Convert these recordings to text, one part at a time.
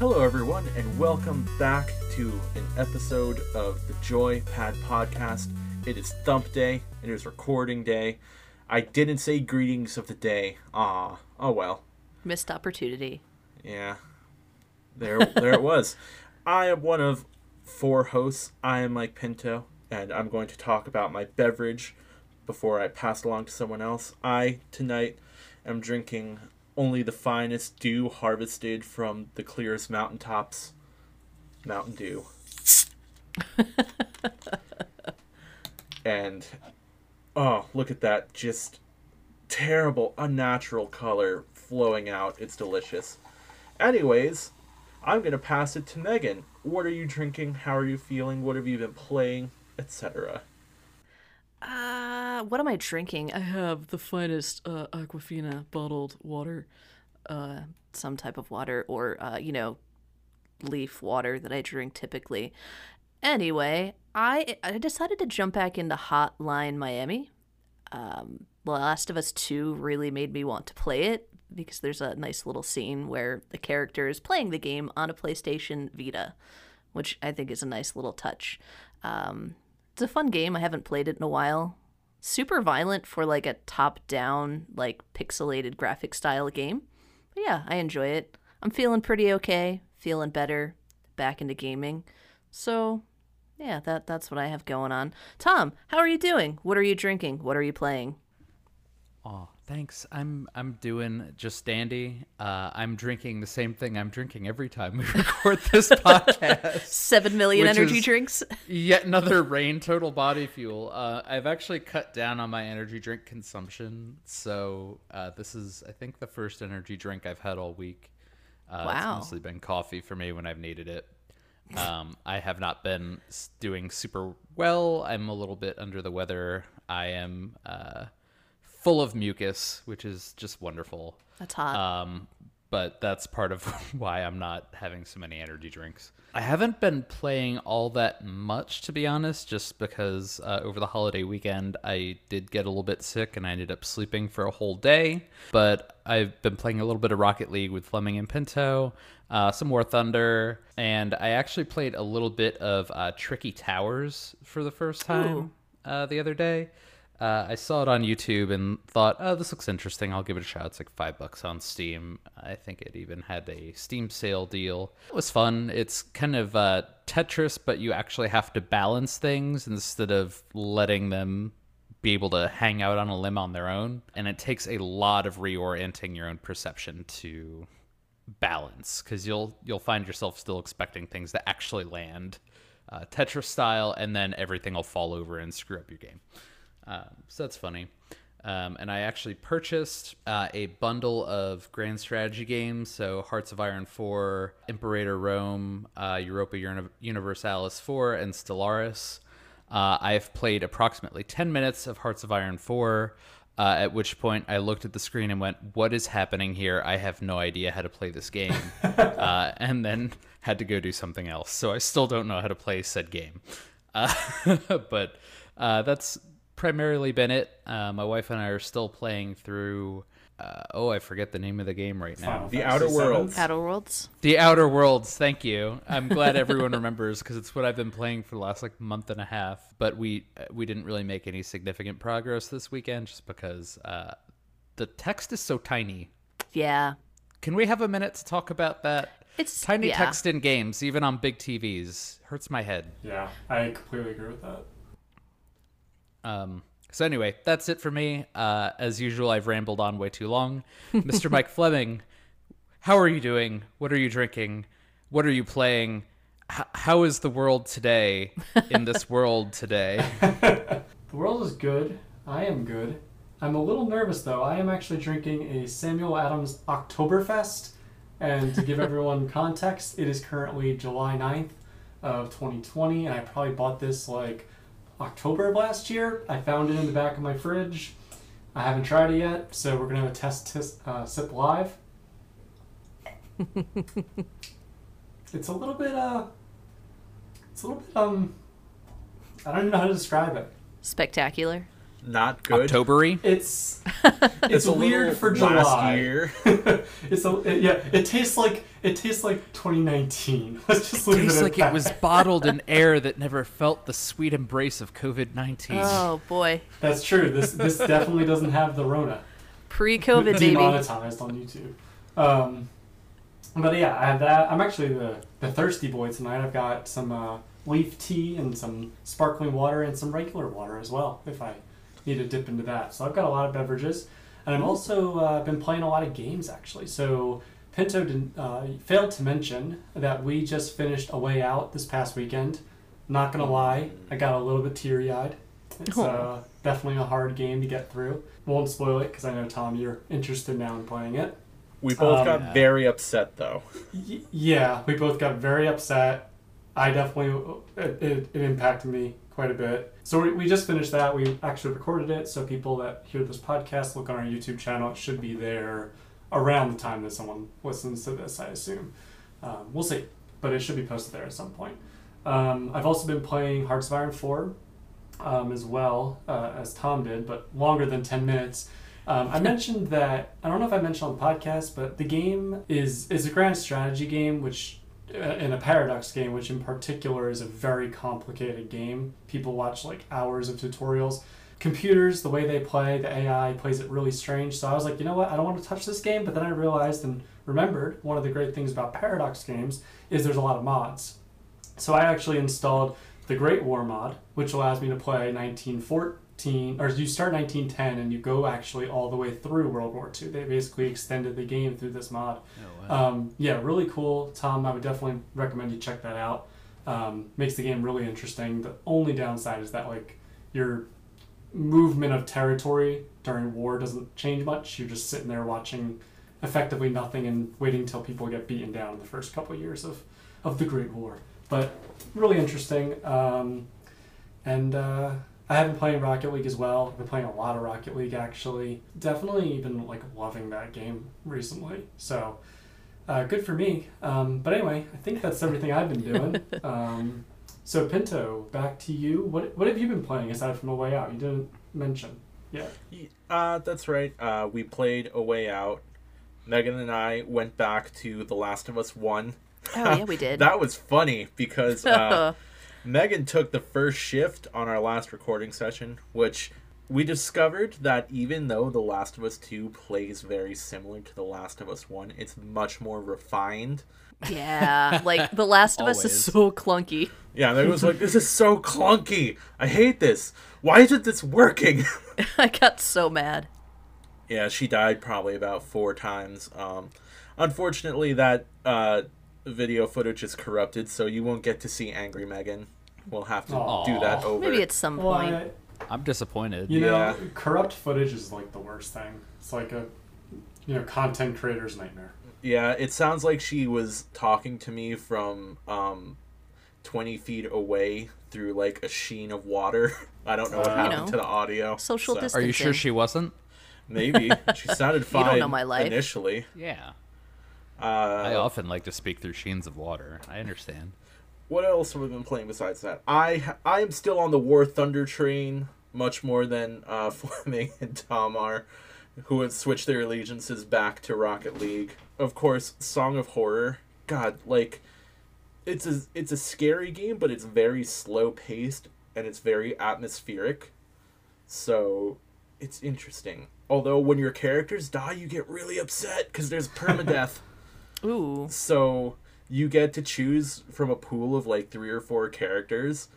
Hello, everyone, and welcome back to an episode of the Joy Pad Podcast. It is Thump Day. and It is recording day. I didn't say greetings of the day. Ah, oh well. Missed opportunity. Yeah, there, there it was. I am one of four hosts. I am Mike Pinto, and I'm going to talk about my beverage before I pass along to someone else. I tonight am drinking only the finest dew harvested from the clearest mountaintops, Mountain Dew. and oh, look at that! Just terrible, unnatural color flowing out. It's delicious. Anyways, I'm gonna pass it to Megan. What are you drinking? How are you feeling? What have you been playing? Etc. Uh, what am I drinking? I have the finest uh, Aquafina bottled water, uh, some type of water, or uh, you know, leaf water that I drink typically. Anyway, I I decided to jump back into Hotline Miami. Um, The Last of Us Two really made me want to play it because there's a nice little scene where the character is playing the game on a PlayStation Vita, which I think is a nice little touch. Um, it's a fun game. I haven't played it in a while. Super violent for like a top-down, like pixelated graphic style game. But yeah, I enjoy it. I'm feeling pretty okay, feeling better, back into gaming. So, yeah, that that's what I have going on. Tom, how are you doing? What are you drinking? What are you playing? Oh, thanks. I'm I'm doing just dandy. Uh, I'm drinking the same thing I'm drinking every time we record this podcast. Seven million energy is- drinks. Yet another Reign total body fuel. Uh, I've actually cut down on my energy drink consumption, so uh, this is I think the first energy drink I've had all week. Uh, Wow. It's mostly been coffee for me when I've needed it. Um, I have not been doing super well. I'm a little bit under the weather. I am uh, full of mucus, which is just wonderful. That's hot. Um, but that's part of why I'm not having so many energy drinks. I haven't been playing all that much, to be honest, just because uh, over the holiday weekend I did get a little bit sick and I ended up sleeping for a whole day. But I've been playing a little bit of Rocket League with Fleming and Pinto, uh, some War Thunder, and I actually played a little bit of uh, Tricky Towers for the first time uh, the other day. Uh, I saw it on YouTube and thought, oh, this looks interesting. I'll give it a shot. It's like five bucks on Steam. I think it even had a Steam sale deal. It was fun. It's kind of uh, Tetris, but you actually have to balance things instead of letting them be able to hang out on a limb on their own. And it takes a lot of reorienting your own perception to balance because you'll you'll find yourself still expecting things to actually land uh, Tetris style, and then everything will fall over and screw up your game. Um, so that's funny. Um, and I actually purchased uh, a bundle of Grand Strategy games. So Hearts of Iron 4, Imperator Rome, uh, Europa Uni- Universalis 4, and Stellaris. Uh, I've played approximately 10 minutes of Hearts of Iron 4, uh, at which point I looked at the screen and went, What is happening here? I have no idea how to play this game. uh, and then had to go do something else. So I still don't know how to play said game. Uh, but uh, that's primarily been it. Uh, my wife and I are still playing through. Uh, oh, I forget the name of the game right now. Final The Fantasy Outer Worlds. Outer Worlds. The Outer Worlds. Thank you. I'm glad everyone remembers because it's what I've been playing for the last like month and a half. But we uh, we didn't really make any significant progress this weekend just because uh, the text is so tiny. Yeah. Can we have a minute to talk about that? It's Tiny yeah. text in games, even on big TVs, hurts my head. Yeah, I completely agree with that. Um, so anyway, that's it for me. Uh, as usual, I've rambled on way too long. Mr. Mike Fleming, how are you doing? What are you drinking? What are you playing? H- how is the world today in this world today? The world is good. I am good. I'm a little nervous though. I am actually drinking a Samuel Adams Oktoberfest. And to give everyone context, it is currently July 9th of 2020. And I probably bought this like October of last year. I found it in the back of my fridge. I haven't tried it yet, so we're gonna have a test tis, uh, sip live. it's a little bit uh, it's a little bit um, I don't even know how to describe it. Spectacular. Not good. Octobery. It's it's, a weird little for last July. year. it's a it- yeah. It tastes like it tastes like 2019. Let's just leave Tastes it like that. it was bottled in air that never felt the sweet embrace of COVID nineteen. Oh boy, That's true. This this definitely doesn't have the Rona. pre-COVID baby. demonetized on YouTube. Um, but yeah, I have that. I'm actually the, the thirsty boy tonight. I've got some uh, leaf tea and some sparkling water and some regular water as well, if I need to dip into that. So I've got a lot of beverages, and I've also uh, been playing a lot of games actually. So Pinto did, uh, failed to mention that we just finished A Way Out this past weekend. Not gonna lie, I got a little bit teary eyed. It's uh, definitely a hard game to get through. Won't spoil it because I know Tom, you're interested now in playing it. We both Um, got Yeah. very upset though. Y- yeah, we both got very upset. I definitely it, it, it impacted me quite a bit. So we, we just finished that. We actually recorded it, so people that hear this podcast look on our YouTube channel. It should be there around the time that someone listens to this. I assume. Um, we'll see, but it should be posted there at some point. Um, I've also been playing Hearts of Iron Four um, as well uh, as Tom did, but longer than ten minutes. Um, I mentioned that I don't know if I mentioned on the podcast, but the game is is a grand strategy game, which in a paradox game, which in particular is a very complicated game. People watch like hours of tutorials. Computers, the way they play, the AI plays it really strange. So I was like, you know what? I don't want to touch this game. But then I realized and remembered one of the great things about paradox games is there's a lot of mods. So I actually installed the Great War mod, which allows me to play 1914, or you start 1910 and you go actually all the way through World War II. They basically extended the game through this mod. Oh Um, yeah, really cool. Tom, I would definitely recommend you check that out. Um, makes the game really interesting. The only downside is that like your movement of territory during war doesn't change much. You're just sitting there watching effectively nothing and waiting until people get beaten down in the first couple of years of, of the Great War. But really interesting. Um, and uh, I have been playing Rocket League as well. I've been playing a lot of Rocket League actually. Definitely been like loving that game recently. So uh, good for me. Um, but anyway, I think that's everything I've been doing. Um, so Pinto, back to you. What what have you been playing aside from A Way Out? You didn't mention. Yeah. Uh, that's right. Uh, we played A Way Out. Megan and I went back to The Last of Us 1. Oh yeah, we did. That was funny because uh, Megan took the first shift on our last recording session, which we discovered that even though The Last of Us 2 plays very similar to The Last of Us 1, it's much more refined. yeah, like The Last of Us is so clunky. Yeah, Megan was like, This is so clunky. I hate this. Why isn't this working? I got so mad. Yeah, she died probably about four times. Um, unfortunately, that uh, video footage is corrupted, so you won't get to see Angry Megan. We'll have to Aw. do that over. Maybe at some Well, point. I, I'm disappointed. you know, corrupt footage is like the worst thing. It's like a you know content creator's nightmare. Yeah, it sounds like she was talking to me from um, 20 feet away through like a sheen of water. I don't know what Uh, You happened know, to the audio. social so- distance. Are you sure she wasn't? Maybe. She sounded fine don't know my life. initially. Yeah. Uh, I often like to speak through sheens of water. I understand. what else have we been playing besides that? I I am still on the War Thunder train much more than uh, Fleming and Tom are, who have switched their allegiances back to Rocket League. Of course, Song of Horror. God, like it's a it's a scary game, but it's very slow paced and it's very atmospheric. So it's interesting. Although when your characters die, you get really upset because there's permadeath. Ooh. So you get to choose from a pool of like three or four characters,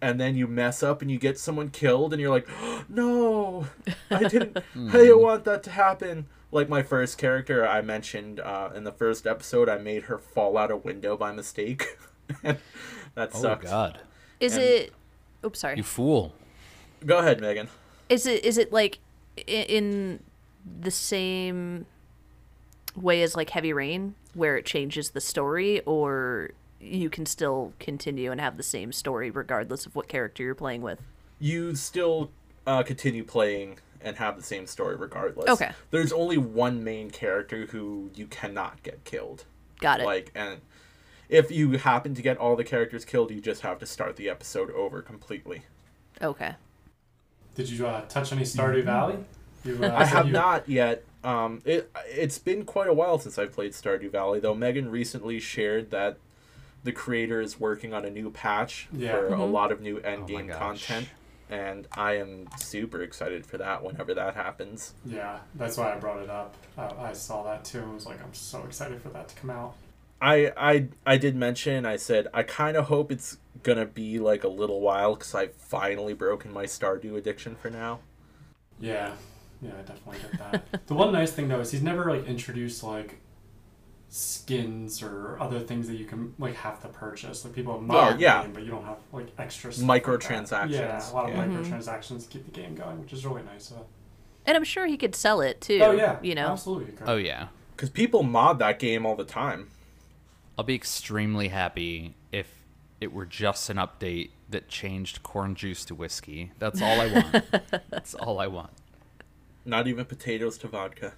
and then you mess up and you get someone killed, and you're like, no, I didn't, I didn't want that to happen. Like my first character I mentioned uh, in the first episode, I made her fall out a window by mistake. that sucks. Oh. God, Is And- it? Oops, sorry. you fool! Go ahead, Megan. Is it? Is it like in the same way as like Heavy Rain, where it changes the story, or you can still continue and have the same story regardless of what character you're playing with? You still uh, continue playing and have the same story regardless. Okay. There's only one main character who you cannot get killed. Got it. Like, and if you happen to get all the characters killed, you just have to start the episode over completely. okay. Did you uh, touch any Stardew Valley? You, uh, I have you- not yet. Um, it it's been quite a while since I've played Stardew Valley, though. Megan recently shared that the creator is working on a new patch Yeah. for a Mhm. lot of new Oh my endgame gosh. content, and I am super excited for that whenever that happens. Yeah, that's why I brought it up. Uh, I saw that too I was like, I'm so excited for that to come out. I I I did mention I said I kind of hope it's gonna be like a little while because I've finally broken my Stardew addiction for now. Yeah, yeah, I definitely get that. the one nice thing though is he's never like introduced like skins or other things that you can like have to purchase. Like people have Well, mod yeah. game, but you don't have like extra stuff like. Microtransactions, yeah, a lot of yeah. Mhm. microtransactions to keep the game going, which is really nice. Uh, And I'm sure he could sell it too. oh yeah, You know? absolutely. Oh yeah. Because people mod that game all the time. I'll be extremely happy if it were just an update that changed corn juice to whiskey. That's all I want. That's all I want. Not even potatoes to vodka.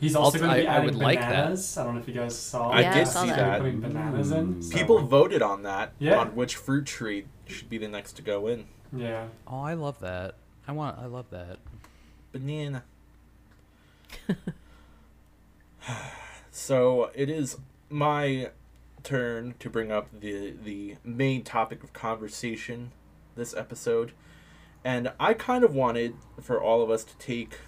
He's also I'll- going to be I- I adding would like that. bananas. I don't know if you guys saw. I Yeah, did I saw see that. that. Putting bananas in. Mm. so- People voted on that Yeah. on which fruit tree should be the next to go in. Yeah. Oh, I love that. I want. I love that. Banana. so it is my turn to bring up the the main topic of conversation this episode. And I kind of wanted for all of us to take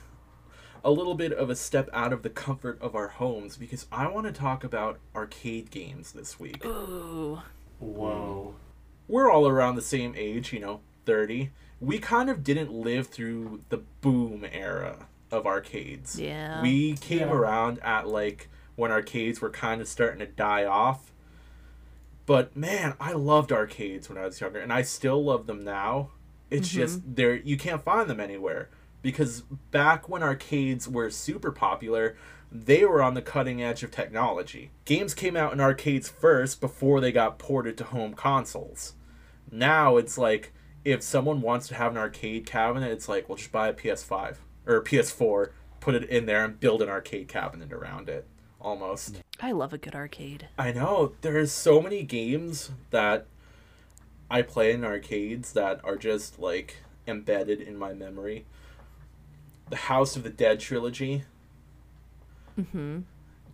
a little bit of a step out of the comfort of our homes because I want to talk about arcade games this week. Ooh. Whoa. we're all around the same age, you know, 30. We kind of didn't live through the boom era of arcades. Yeah. We came Yeah. around at like when arcades were kind of starting to die off. But man, I loved arcades when I was younger and I still love them now. It's mm-hmm. just there you can't find them anywhere because back when arcades were super popular, they were on the cutting edge of technology. Games came out in arcades first before they got ported to home consoles. Now it's like if someone wants to have an arcade cabinet, it's like, well, just buy a PS5 or a PS4, put it in there, and build an arcade cabinet around it. Almost. I love a good arcade. I know there's so many games that I play in arcades that are just like embedded in my memory. The House of the Dead trilogy. Mm-hmm.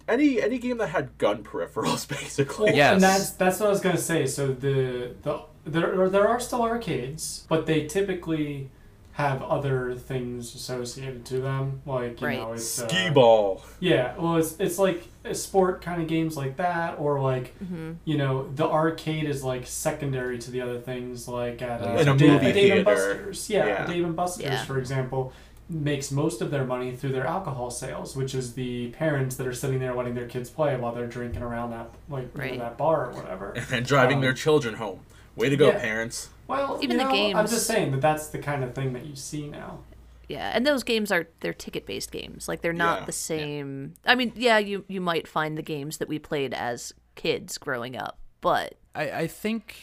Any any game that had gun peripherals, basically. Well, Yes. And that's that's what I was gonna say. So the the there are- there are still arcades, but they typically have other things associated to them, like you Right. know, it's uh, Skee ball. Yeah, well, it's it's like a sport kind of games like that, or like Mm-hmm. you know, the arcade is like secondary to the other things, like at uh, In a Da- movie Dave and. Buster's. Yeah, Yeah. Dave and Buster's, Yeah. for example, makes most of their money through their alcohol sales, which is the parents that are sitting there letting their kids play while they're drinking around that like Right. that bar or whatever. And driving Um, their children home. Way to go, yeah. parents. Well, Even you the know, I'm just saying that that's the kind of thing that you see now. Yeah, and those games are they're ticket based games. Like they're not Yeah. the same. I mean, yeah, you you might find the games that we played as kids growing up, but I, I think,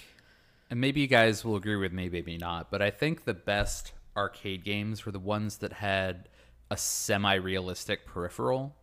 and maybe you guys will agree with me, maybe not, but I think the best arcade games were the ones that had a semi realistic peripheral.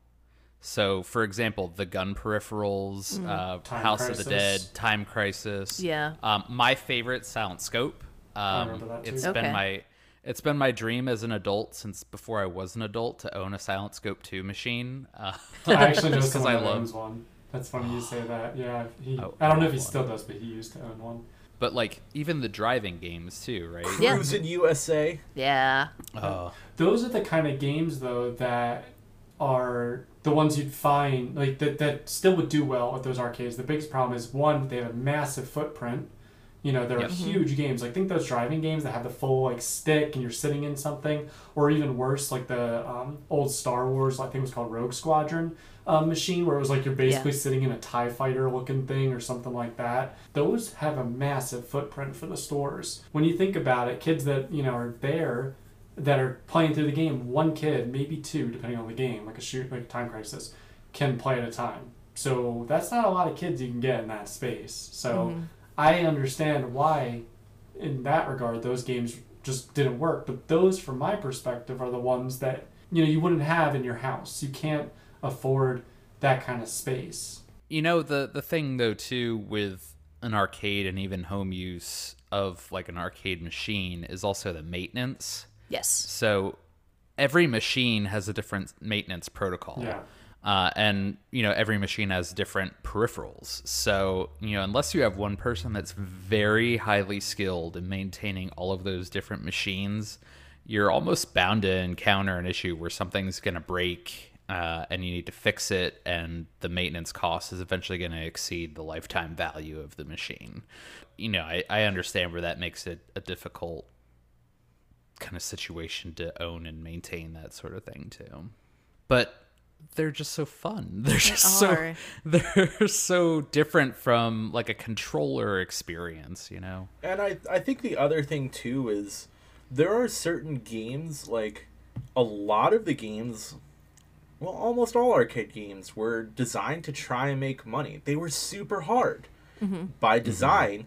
So, for example, the gun peripherals, uh, Time House of the Dead, Time Crisis. Yeah. Um, my favorite, Silent Scope. Um, remember that too. It's Okay. been my it's been my dream as an adult since before I was an adult to own a Silent Scope 2 machine. Uh, I actually know just 'cause someone I that love- owns one. That's funny you say that. Yeah, he. Oh, I don't know if he one. still does, but he used to own one. but like even the driving games too, right? Yeah. Cruis'n USA. yeah, Oh, Those are the kind of games though that are the ones you'd find like that that still would do well at those arcades. The biggest problem is one, they have a massive footprint. You know, they're huge games. Like think those driving games that have the full like stick and you're sitting in something, or even worse, like the um, old Star Wars. I think it was called Rogue Squadron um, machine, where it was like you're basically sitting in a Tie Fighter looking thing or something like that. Those have a massive footprint for the stores. When you think about it, kids that you know are there that are playing through the game, one kid, maybe two, depending on the game, like a shoot, like Time Crisis, can play at a time. So that's not a lot of kids you can get in that space. So I understand why, in that regard, those games just didn't work. But those, from my perspective, are the ones that you know you wouldn't have in your house. You can't afford that kind of space. You know the the thing though too with an arcade and even home use, of like an arcade machine is also the maintenance. Yes. So every machine has a different maintenance protocol. Yeah. Uh, and you know every machine has different peripherals. So you know unless you have one person that's very highly skilled in maintaining all of those different machines you're almost bound to encounter an issue where something's going to break uh, and you need to fix it and the maintenance cost is eventually going to exceed the lifetime value of the machine. You know i, I understand where that makes it a difficult kind of situation to own and maintain that sort of thing too. But they're just so fun. They're just so they're so different from like a controller experience, you know. And I I think the other thing too is there are certain games like a lot of the games well almost all arcade games were designed to try and make money. They were super hard mm-hmm. by mm-hmm. design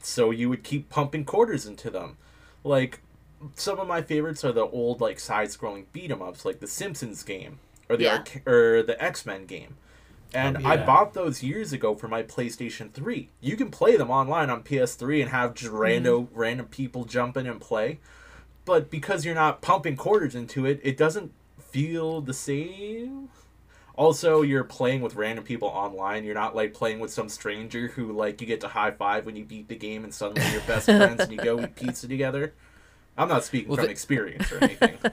so you would keep pumping quarters into them. Like some of my favorites are the old like side-scrolling beat 'em ups like the Simpsons game or the Yeah. arca- or the X-Men game. And oh, I yeah. bought those years ago for my PlayStation 3. You can play them online on PS3 and have just mm-hmm. rando random people jump in and play. But because you're not pumping quarters into it, it doesn't feel the same. Also, you're playing with random people online. You're not like playing with some stranger who like you get to high five when you beat the game and suddenly you're best friends and you go eat pizza together. I'm not speaking Well, from the- experience or anything.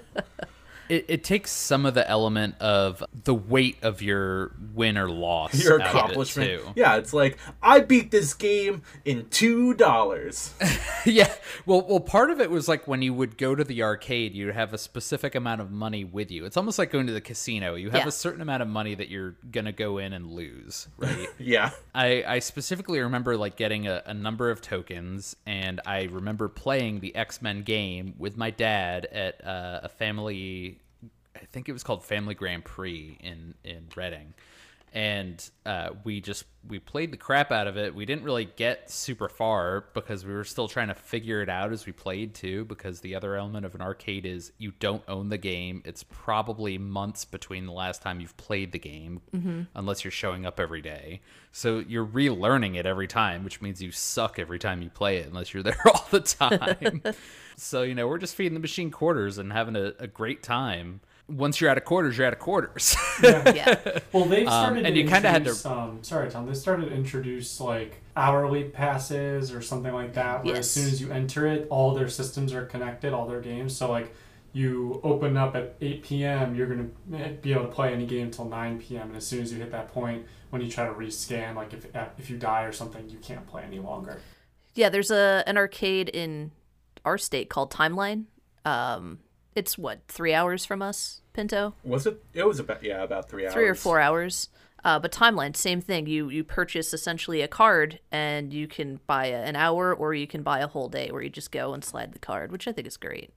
It, it takes some of the element of the weight of your win or loss. Your out of it, accomplishment. too. Yeah, it's like I beat this game in two dollars. yeah. Well, well, part of it was like when you would go to the arcade, you'd have a specific amount of money with you. It's almost like going to the casino. You have Yeah. a certain amount of money that you're gonna go in and lose, right? yeah. I, I specifically remember like getting a, a number of tokens, and I remember playing the X Men game with my dad at uh, a family. I think it was called Family Grand Prix in in Reading, and uh, we just we played the crap out of it. We didn't really get super far because we were still trying to figure it out as we played too. Because the other element of an arcade is you don't own the game. It's probably months between the last time you've played the game, unless you're showing up every day. So you're relearning it every time, which means you suck every time you play it unless you're there all the time. so you know we're just feeding the machine quarters and having a, a great time. Once you're out of quarters, you're out of quarters. Yeah. Well, they've started Um, and to you kinda had to- Um, sorry, Tom. They started to introduce like hourly passes or something like that, where as soon as you enter it, all their systems are connected, all their games. So like, you open up at 8 p.m., you're gonna be able to play any game until 9 p.m. And as soon as you hit that point, when you try to rescan, like if if you die or something, you can't play any longer. Yeah, there's a an arcade in our state called Timeline. Um, it's what three hours from us, Pinto. Was it? It was about yeah, about three hours. Three or four hours. Uh, but Timeline, same thing. You you purchase essentially a card, and you can buy a, an hour, or you can buy a whole day, where you just go and slide the card, which I think is great.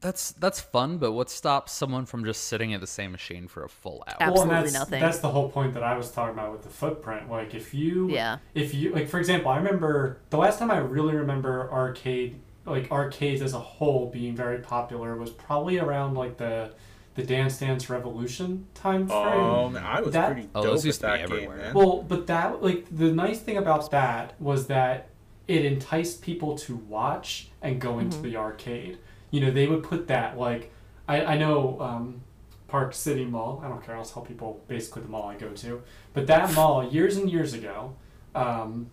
that's that's fun, but what stops someone from just sitting at the same machine for a full hour? Ab- well, Absolutely that's, nothing. That's the whole point that I was talking about with the footprint. Like if you, Yeah. if you like, for example, I remember the last time I really remember arcade, like arcades as a whole being very popular was probably around like the the Dance Dance Revolution time frame. Oh man, I was That- pretty Oh, dope those at used that game, everywhere. man. Well, but that like the nice thing about that was that it enticed people to watch and go into the arcade. You know, they would put that like I I know um, Park City Mall. I don't care. I'll tell people basically the mall I go to. But that mall years and years ago, um,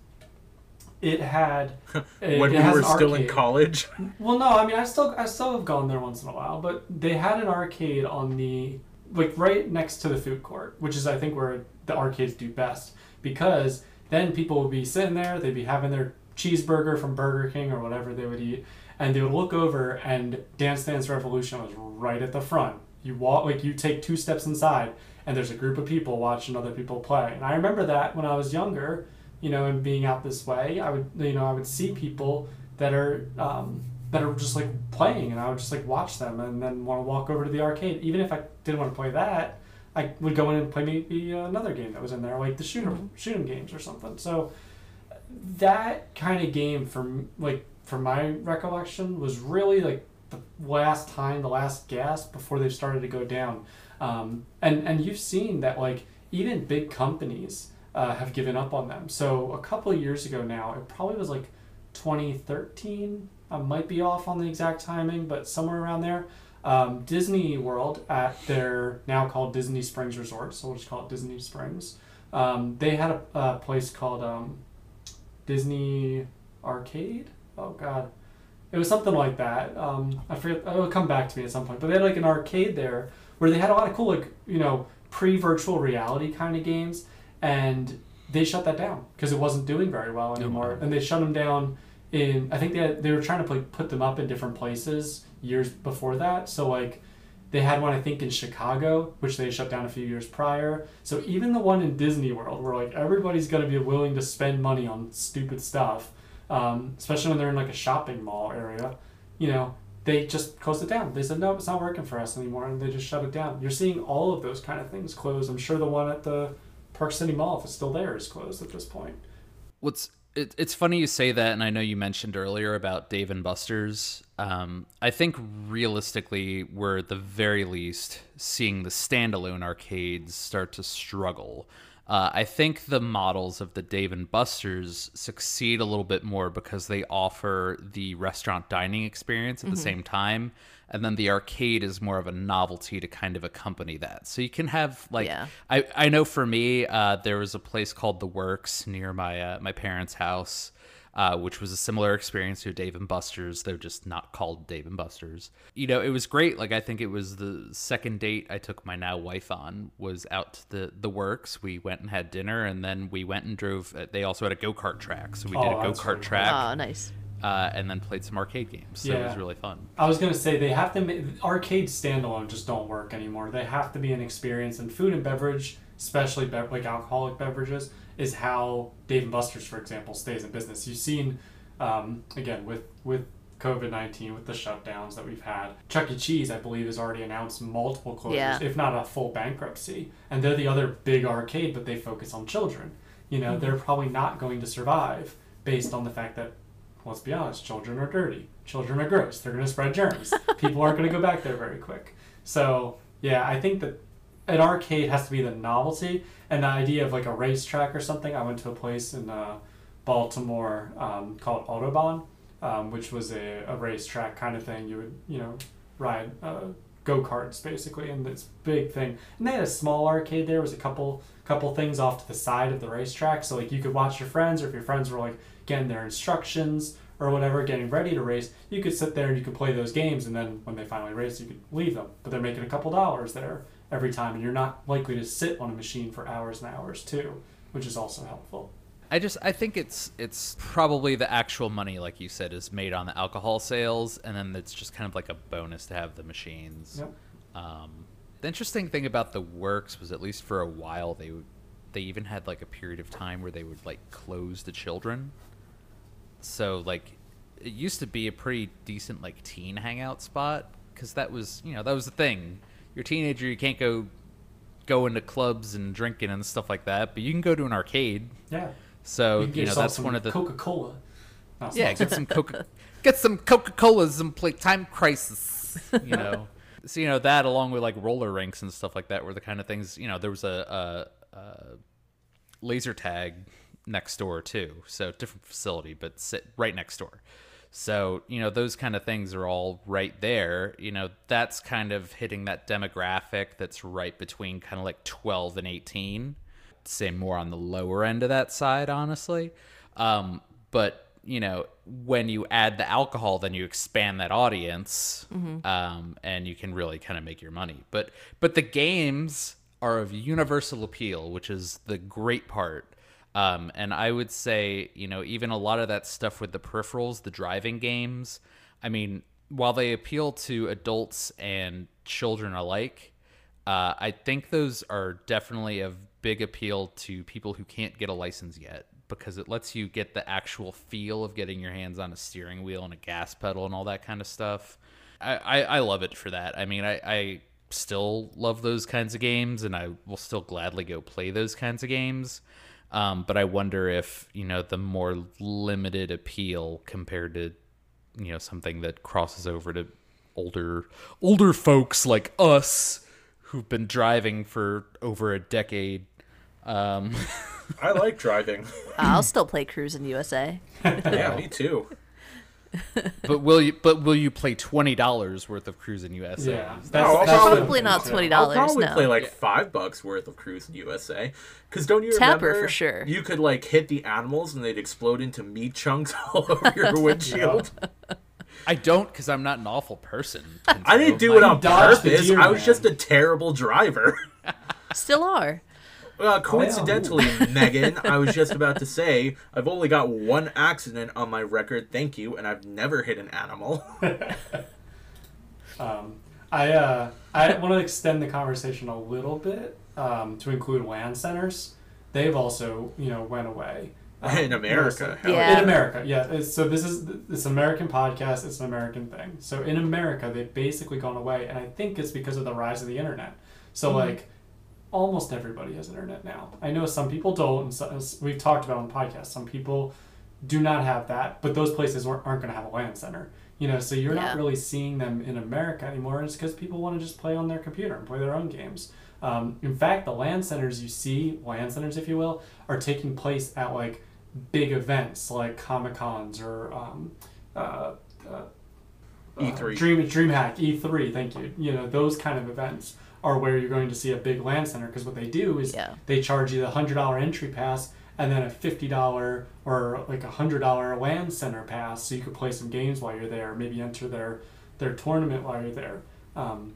it had it, when it we were still in college. Well, no, I mean, I still, I still have gone there once in a while, but they had an arcade on the, like, right next to the food court, which is, I think, where the arcades do best, because then people would be sitting there, they'd be having their cheeseburger from Burger King or whatever they would eat, and they would look over, and Dance Dance Revolution was right at the front. You walk, like, you take two steps inside, and there's a group of people watching other people play. And I remember that when I was younger, you know, and being out this way, I would, you know, I would see people that are, um, that are just like playing, and I would just like watch them, and then want to walk over to the arcade. Even if I didn't want to play that, I would go in and play maybe another game that was in there, like the shoot 'em shoot 'em games or something. So that kind of game, from like from my recollection, was really like the last time, the last gasp before they started to go down. Um, and and you've seen that like even big companies uh, have given up on them. So a couple years ago now, it probably was like 2013. I might be off on the exact timing, but somewhere around there. Um, Disney World at their now called Disney Springs Resort, so we'll just call it Disney Springs. Um, they had a, a place called um, Disney Arcade. Oh God, it was something like that. Um, I forget. It'll come back to me at some point. But they had like an arcade there where they had a lot of cool like you know pre-virtual reality kind of games, and they shut that down because it wasn't doing very well anymore. wow. And they shut them down in. I think they had, they were trying to like put them up in different places years before that. So like. They had one, I think, in Chicago, which they shut down a few years prior. So even the one in Disney World, where like everybody's gonna be willing to spend money on stupid stuff, um, especially when they're in like a shopping mall area, you know, they just closed it down. They said no, it's not working for us anymore, and they just shut it down. You're seeing all of those kind of things close. I'm sure the one at the Park City Mall, if it's still there, is closed at this point. What's it, it's funny you say that, and I know you mentioned earlier about Dave and Buster's. Um, I think realistically, we're at the very least seeing the standalone arcades start to struggle. Uh, I think the models of the Dave and Buster's succeed a little bit more because they offer the restaurant dining experience at the same time, and then the arcade is more of a novelty to kind of accompany that. So you can have like Yeah. I, I know for me, uh, there was a place called The Works near my uh, my parents' house, uh, which was a similar experience to Dave and Buster's, They're just not called Dave and Buster's. You know, it was great. Like I think it was the second date I took my now wife on was out to the The Works. We went and had dinner, and then we went and drove. uh, They also had a go kart track, so we did Oh, a go kart track, Oh, nice. Uh, and then played some arcade games. So it was really fun. I was gonna say they have to make arcades standalone just don't work anymore. They have to be an experience, and food and beverage, especially bev- like alcoholic beverages, is how Dave and Buster's, for example, stays in business. You've seen, um, again with with COVID nineteen, with the shutdowns that we've had. Chuck E. Cheese, I believe, has already announced multiple closures, Yeah. if not a full bankruptcy. And they're the other big arcade, but they focus on children. You know, they're probably not going to survive based on the fact that let's be honest, children are dirty. Children are gross. They're going to spread germs. People aren't going to go back there very quick. So, yeah, I think that an arcade has to be the novelty and the idea of like a racetrack or something. I went to a place in uh, Baltimore um, called Autobahn, um, which was a, a racetrack kind of thing. You would, you know, ride uh, go karts basically, and this big thing. And they had a small arcade there. Was a couple couple things off to the side of the racetrack, so like you could watch your friends, or if your friends were like getting their instructions or whatever, getting ready to race, you could sit there and you could play those games, and then when they finally race, you could leave them. But they're making a couple dollars there every time, and you're not likely to sit on a machine for hours and hours too, which is also helpful. I just I think it's it's probably the actual money, like you said, is made on the alcohol sales, and then it's just kind of like a bonus to have the machines. Yep. Um, the interesting thing about the works was at least for a while they would they even had like a period of time where they would like close the children. So like it used to be a pretty decent like teen hangout spot because that was you know that was the thing. You're a teenager, you can't go go into clubs and drinking and stuff like that, but you can go to an arcade. Yeah. So you, you know that's one of the Coca Cola. yeah get some Coca get some Coca Colas and play Time Crisis. You know, so you know that along with like roller rinks and stuff like that were the kind of things. You know, there was a, a, a laser tag next door too, so different facility, but sit right next door. So, you know, those kind of things are all right there. You know, that's kind of hitting that demographic that's right between kind of like 12 and 18. Say more on the lower end of that side, honestly. Um, but, you know, when you add the alcohol, then you expand that audience um, and you can really kind of make your money. But, but the games are of universal appeal, which is the great part. Um, and I would say, you know, even a lot of that stuff with the peripherals, the driving games, I mean, while they appeal to adults and children alike, uh, I think those are definitely of big appeal to people who can't get a license yet because it lets you get the actual feel of getting your hands on a steering wheel and a gas pedal and all that kind of stuff. I, I, I love it for that. I mean, I, I still love those kinds of games and I will still gladly go play those kinds of games. Um, but I wonder if you know the more limited appeal compared to you know something that crosses over to older older folks like us who've been driving for over a decade. Um, I like driving. I'll still play Cruis'n USA. yeah, me too. but will you? But will you play twenty dollars worth of Cruis'n USA? Yeah, that's, I'll that's the Probably thing, not too. twenty I'll dollars. probably No. play like five bucks worth of Cruis'n USA. Because don't you Tapper remember? for sure. You could like hit the animals and they'd explode into meat chunks all over your windshield. I don't because I'm not an awful person. I didn't do it on dodged purpose. deer, I was just a terrible driver. Still are. Uh, coincidentally, Megan, I was just about to say I've only got one accident on my record. Thank you, and I've never hit an animal. Um, I uh, I want to extend the conversation a little bit um, to include LAN centers. They've also you know went away Um, In America, hell Yeah. In America, yeah. It's- So this is it's an American podcast. It's an American thing. So in America, they've basically gone away, and I think it's because of the rise of the internet. So like, almost everybody has internet now. I know some people don't, and so, as we've talked about on the podcast. Some people do not have that, but those places aren't, aren't going to have a LAN center. You know, so you're Yeah. not really seeing them in America anymore. It's because people want to just play on their computer and play their own games. Um, in fact, the LAN centers you see, LAN centers, if you will, are taking place at like big events like Comic Cons or um, uh, uh, E3. uh, Dream DreamHack E3. Thank you. You know those kind of events are where you're going to see a big LAN center because what they do is Yeah. they charge you the hundred dollar entry pass and then a fifty dollar or like a hundred dollar LAN center pass so you could play some games while you're there. Maybe enter their their tournament while you're there. Um,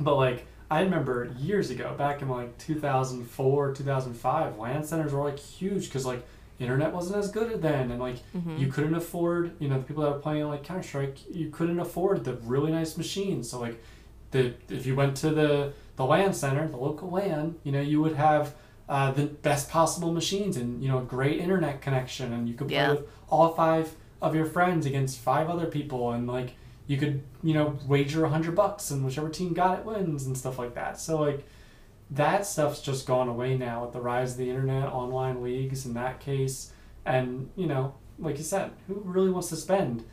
but like I remember years ago, back in like 2004, 2005, LAN centers were like huge because like internet wasn't as good then, and like you couldn't afford, you know, the people that were playing like Counter Strike, you couldn't afford the really nice machines. So like, the if you went to the the LAN center, the local LAN, you know, you would have uh, the best possible machines and you know a great internet connection, and you could play Yeah. with all five of your friends against five other people, and like you could you know wager a hundred bucks, and whichever team got it wins, and stuff like that. So like that stuff's just gone away now with the rise of the internet, online leagues in that case, and you know, like you said, who really wants to spend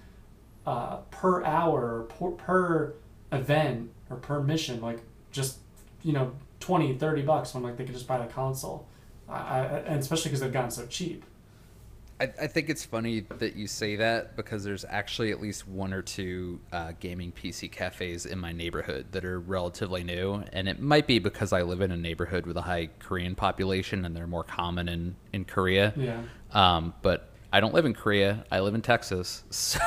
uh, per hour or per, per event or per mission like just you know 20 30 bucks when like they could just buy the console. I, I, and especially because they've gotten so cheap. I, I think it's funny that you say that because there's actually at least one or two uh, gaming PC cafes in my neighborhood that are relatively new, and it might be because I live in a neighborhood with a high Korean population and they're more common in in Korea. yeah. Um, but I don't live in Korea. I live in Texas, so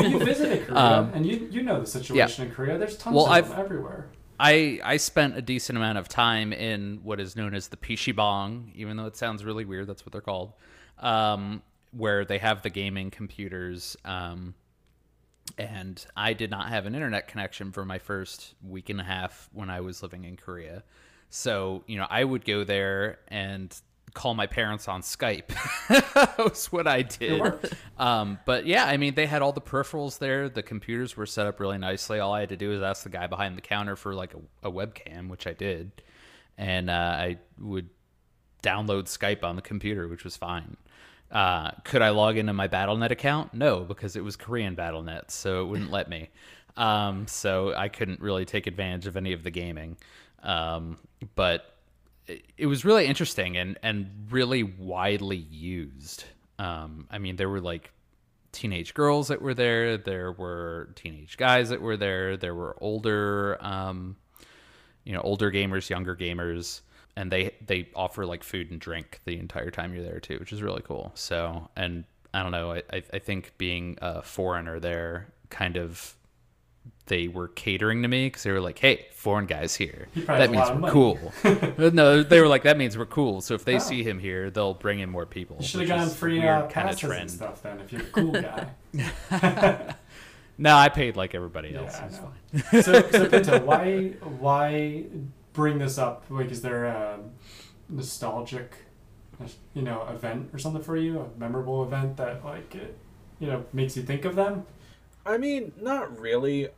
you visited korea Um, and you you know the situation in korea. There's tons Well, of I've- them everywhere I I spent a decent amount of time in what is known as the PC bang, even though it sounds really weird. That's what they're called, um, where they have the gaming computers. Um, and I did not have an internet connection for my first week and a half when I was living in Korea. So you know, I would go there and call my parents on Skype. that was what I did. Um, but yeah, I mean, they had all the peripherals there. The computers were set up really nicely. All I had to do was ask the guy behind the counter for like a, a webcam, which I did, and uh, I would download Skype on the computer, which was fine. Uh, could I log into my Battle.net account? No, because it was Korean Battle.net, so it wouldn't let me. Um, so I couldn't really take advantage of any of the gaming. Um, but it, was really interesting and, and really widely used. Um, I mean, there were like teenage girls that were there, there were teenage guys that were there, there were older, um, you know, older gamers, younger gamers, and they they offer like food and drink the entire time you're there too, which is really cool. So, and I don't know, I, I think being a foreigner there kind of they were catering to me because they were like, "Hey, foreign guys here. He That means we're cool." no, they were like, "That means we're cool." So if they Oh. see him here, they'll bring in more people. you should have gotten is free uh, kinda passes and stuff then if you're a cool guy No, I paid like everybody else. I It's fine. so, so Pinto, why why bring this up? Like, is there a nostalgic, you know, event or something for you? A memorable event that like it, you know, makes you think of them? I mean, not really.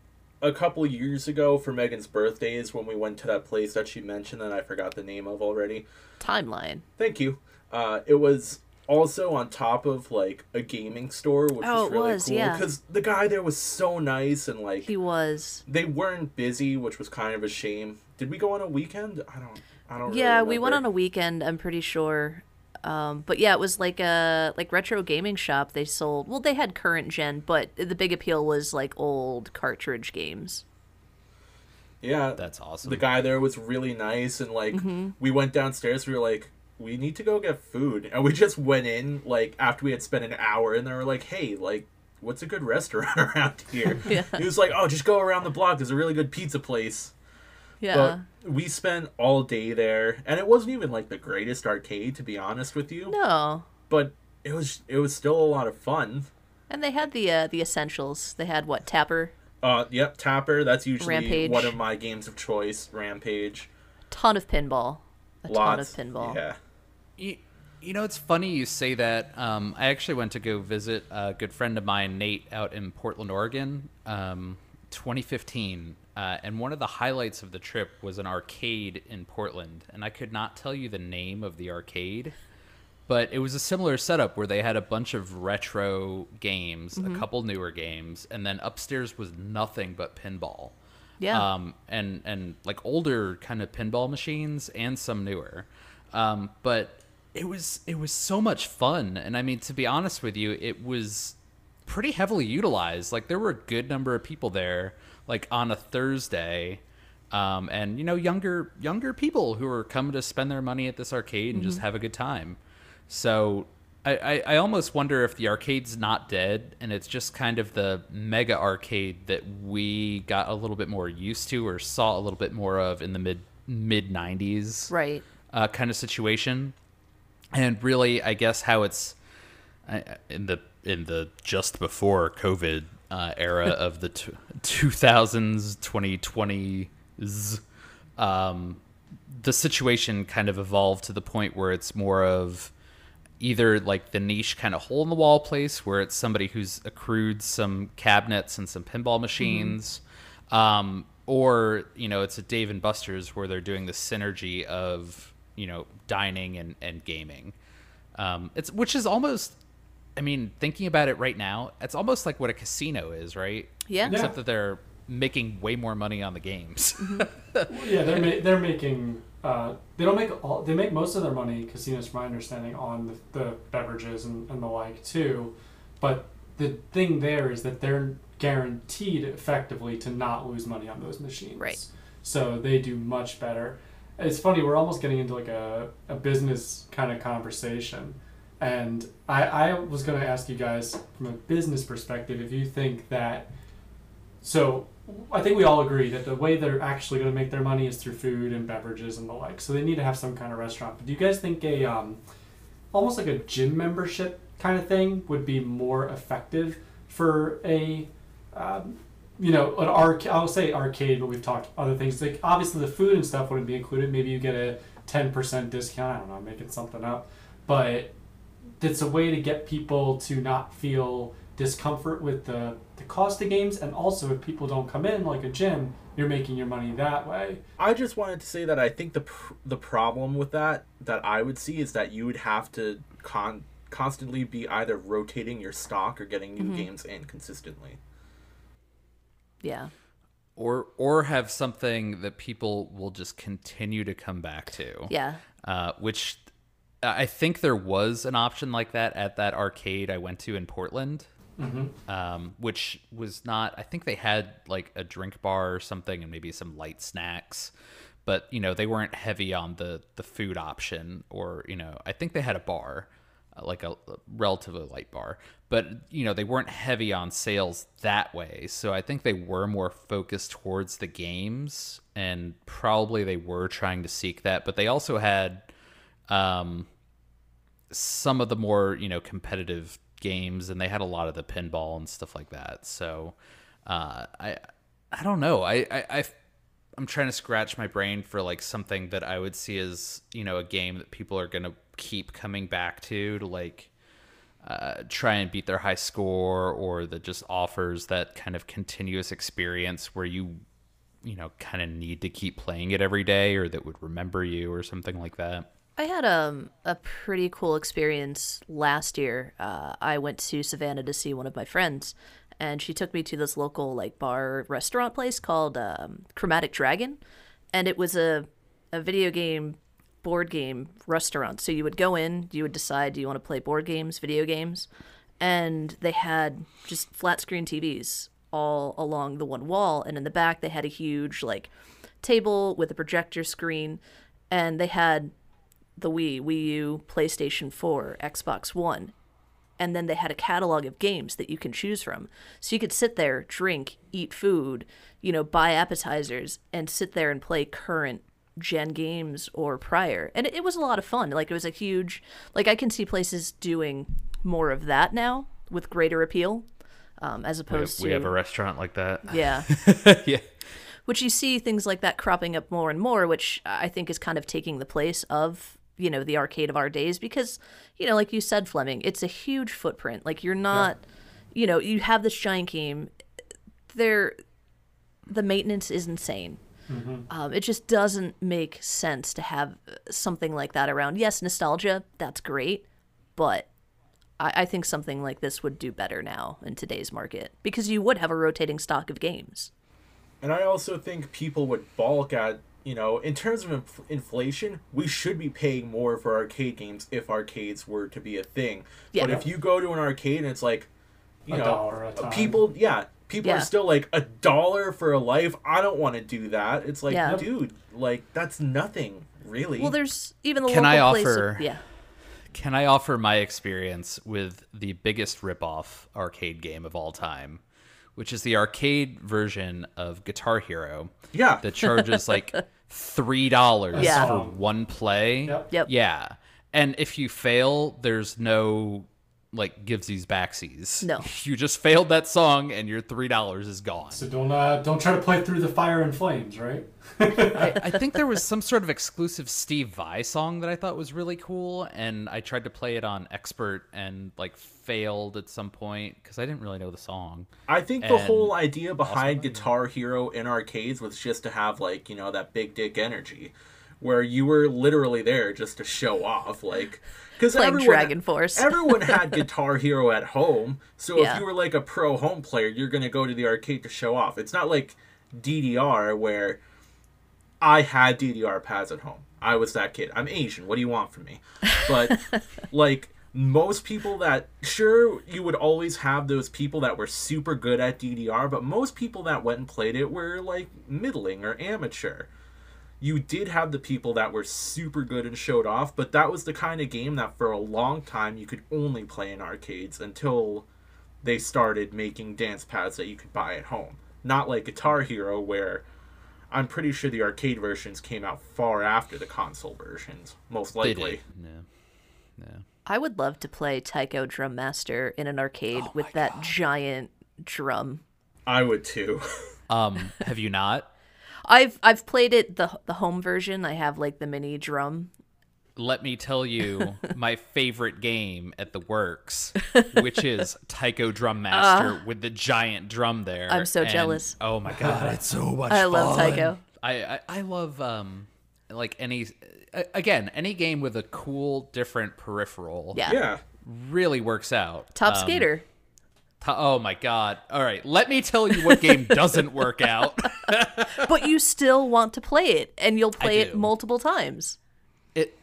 A couple years ago for Megan's birthdays when we went to that place that she mentioned that I forgot the name of already. Timeline. Thank you. Uh, it was also on top of like a gaming store, which Oh, was it really was, cool yeah. because the guy there was so nice and like He was. they weren't busy, which was kind of a shame. Did we go on a weekend? I don't. I don't. Yeah, really we went on a weekend. I'm pretty sure. Um, but yeah, it was like a like retro gaming shop. They sold well, they had current gen, but the big appeal was like old cartridge games. Yeah, That's awesome. the guy there was really nice, and like we went downstairs. We were like, we need to go get food, and we just went in like after we had spent an hour, and they were like, hey, like. What's a good restaurant around here? Yeah. He was like, "Oh, just go around the block. There's a really good pizza place." Yeah. But we spent all day there, and it wasn't even like the greatest arcade, to be honest with you. no. But it was it was still a lot of fun. And they had the uh, the essentials. They had what Tapper, Uh, yep, Tapper. That's usually Rampage. one of my games of choice. Rampage, ton of pinball, a lots ton of pinball. Yeah, You, you know, it's funny you say that. Um, I actually went to go visit a good friend of mine, Nate, out in Portland, Oregon, um, 2015. Uh, and one of the highlights of the trip was an arcade in Portland. And I could not tell you the name of the arcade, but it was a similar setup where they had a bunch of retro games, a couple newer games, and then upstairs was nothing but pinball Yeah. um, and and like older kind of pinball machines and some newer. Um, but it was it was so much fun, and I mean to be honest with you, it was pretty heavily utilized. Like there were a good number of people there, like on a Thursday. Um, and you know younger younger people who are coming to spend their money at this arcade and just have a good time. So I, I, I almost wonder if the arcade's not dead and it's just kind of the mega arcade that we got a little bit more used to or saw a little bit more of in the mid mid 90s right. uh, kind of situation. And really, I guess how it's I- in the in the just before COVID uh, era of the 2000s, 2020s, um, the situation kind of evolved to the point where it's more of either like the niche kind of hole in the wall place where it's somebody who's accrued some cabinets and some pinball machines um, or you know it's a dave and buster's where they're doing the synergy of you know dining and, and gaming. Um, it's which is almost i mean thinking about it right now it's almost like what a casino is right Yeah. except that they're making way more money on the games Yeah, they're ma- they're making. Uh, they don't make all. They make most of their money casinos, from my understanding, on the, the beverages and, and the like too. But the thing there is that they're guaranteed effectively to not lose money on those machines. Right. So they do much better. It's funny. We're almost getting into like a, a business kind of conversation. And I, I was going to ask you guys from a business perspective if you think that so I think we all agree that the way they're actually going to make their money is through food and beverages and the like. So they need to have some kind of restaurant. But do you guys think a um, almost like a gym membership kind of thing would be more effective for a um, you know an arcade? I'll say arcade, but we've talked other things like obviously the food and stuff wouldn't be included. Maybe you get a ten percent discount. I don't know, I'm making something up, but it's a way to get people to not feel discomfort with the, the cost of games and also if people don't come in like a gym you're making your money that way I just wanted to say that I think the pr- the problem with that that I would see is that you would have to con constantly be either rotating your stock or getting new games in consistently. Yeah. or or have something that people will just continue to come back to Yeah. uh, which I think there was an option like that at that arcade I went to in Portland, um, which was not. I think they had like a drink bar or something, and maybe some light snacks, but you know they weren't heavy on the the food option. Or you know, I think they had a bar, uh, like a, a relatively light bar, but you know they weren't heavy on sales that way. So I think they were more focused towards the games, and probably they were trying to seek that. But they also had um, some of the more you know competitive games, and they had a lot of the pinball and stuff like that. So uh, I I don't know. I I I I'm trying to scratch my brain for like something that I would see as you know a game that people are gonna keep coming back to to like uh, try and beat their high score or that just offers that kind of continuous experience where you you know kind of need to keep playing it every day or that would remember you or something like that I had um, a pretty cool experience last year. Uh, I went to Savannah to see one of my friends, and she took me to this local like bar restaurant place called um, Chromatic Dragon, and it was a a video game board game restaurant. So you would go in, you would decide do you want to play board games, video games, and they had just flat screen TVs all along the one wall, and in the back they had a huge like table with a projector screen, and they had the Wii, Wii U, PlayStation 4, Xbox One, and then they had a catalog of games that you can choose from. So you could sit there, drink, eat food, you know, buy appetizers, and sit there and play current gen games or prior. And it, it was a lot of fun. Like it was a huge, like I can see places doing more of that now with greater appeal, um, as We have, opposed we have a restaurant like that. yeah. yeah. which you see things like that cropping up more and more, which I think is kind of taking the place of you know the arcade of our days because you know like you said Fleming, it's a huge footprint. Like you're not, you know, you have this giant game. There, the maintenance is insane. Um, it just doesn't make sense to have something like that around. Yes, nostalgia, that's great, but I, I think something like this would do better now in today's market because you would have a rotating stock of games. And I also think people would balk at, you know, in terms of inf- inflation, we should be paying more for arcade games if arcades were to be a thing. Yeah. But if you go to an arcade and it's like, you A know, dollar a time. people, yeah, people Yeah. are still like a dollar for a life. I don't want to do that. It's like, Yeah. dude, like that's nothing really. Well, there's even the Can local I place. of- offer- yeah, Can I offer my experience with the biggest ripoff arcade game of all time, which is the arcade version of Guitar Hero yeah, that charges like three dollars Yeah. for one play? Yep. Yep. Yeah, and if you fail, there's no like givesies backsies. No. you just failed that song, and your three dollars is gone. So don't uh, don't try to play through the fire and flames, right? I, I think there was some sort of exclusive Steve Vai song that I thought was really cool, and I tried to play it on expert and like failed at some point because I didn't really know the song. I think the whole idea behind also- Guitar Hero in arcades was just to have like you know that big dick energy, where you were literally there just to show off, like because everyone, Dragon Force. everyone had Guitar Hero at home, so Yeah. if you were like a pro home player, you're gonna go to the arcade to show off. It's not like DDR where I had DDR pads at home. I was that kid. I'm Asian. What do you want from me? But like most people that sure you would always have those people that were super good at DDR, but most people that went and played it were like middling or amateur. You did have the people that were super good and showed off, but that was the kind of game that for a long time you could only play in arcades until they started making dance pads that you could buy at home. Not like Guitar Hero where I'm pretty sure the arcade versions came out far after the console versions, most likely. did. Yeah. Yeah. I would love to play Taiko Drum Master in an arcade Oh with that giant drum. I would too. Um, have you not? I've I've played it the the home version. I have like the mini drum. Let me tell you my favorite game at the works, which is Taiko Drum Master with the giant drum there. Uh. I'm so and- jealous. Oh my god, it's so much I love. Taiko. I, I I love um like any again any game with a cool different peripheral. Yeah. yeah. really works out. Top Um, Skater. to- oh my god! All right, let me tell you what game doesn't work out. but you still want to play it and you'll play it multiple times.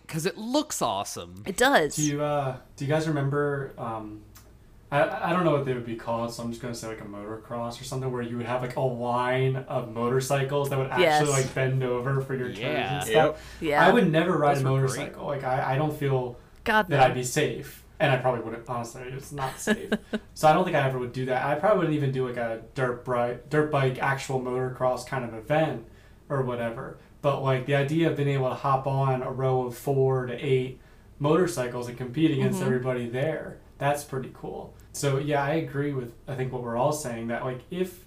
It because it looks awesome. It does. Do you uh, do you guys remember? Um, I I don't know what they would be called, so I'm just gonna say like a motocross or something where you would have like a line of motorcycles that would actually Yes. like bend over for your Yeah. turns and stuff. Yeah. I would never ride Those a were great. motorcycle. Like I, I don't feel God that no. I'd be safe. And I probably wouldn't. Honestly, it's not safe. so I don't think I ever would do that. I probably wouldn't even do like a dirt bike, dirt bike, actual motocross kind of event or whatever. But like the idea of being able to hop on a row of four to eight motorcycles and compete against everybody there, that's pretty cool. So yeah, I agree with I think what we're all saying that like if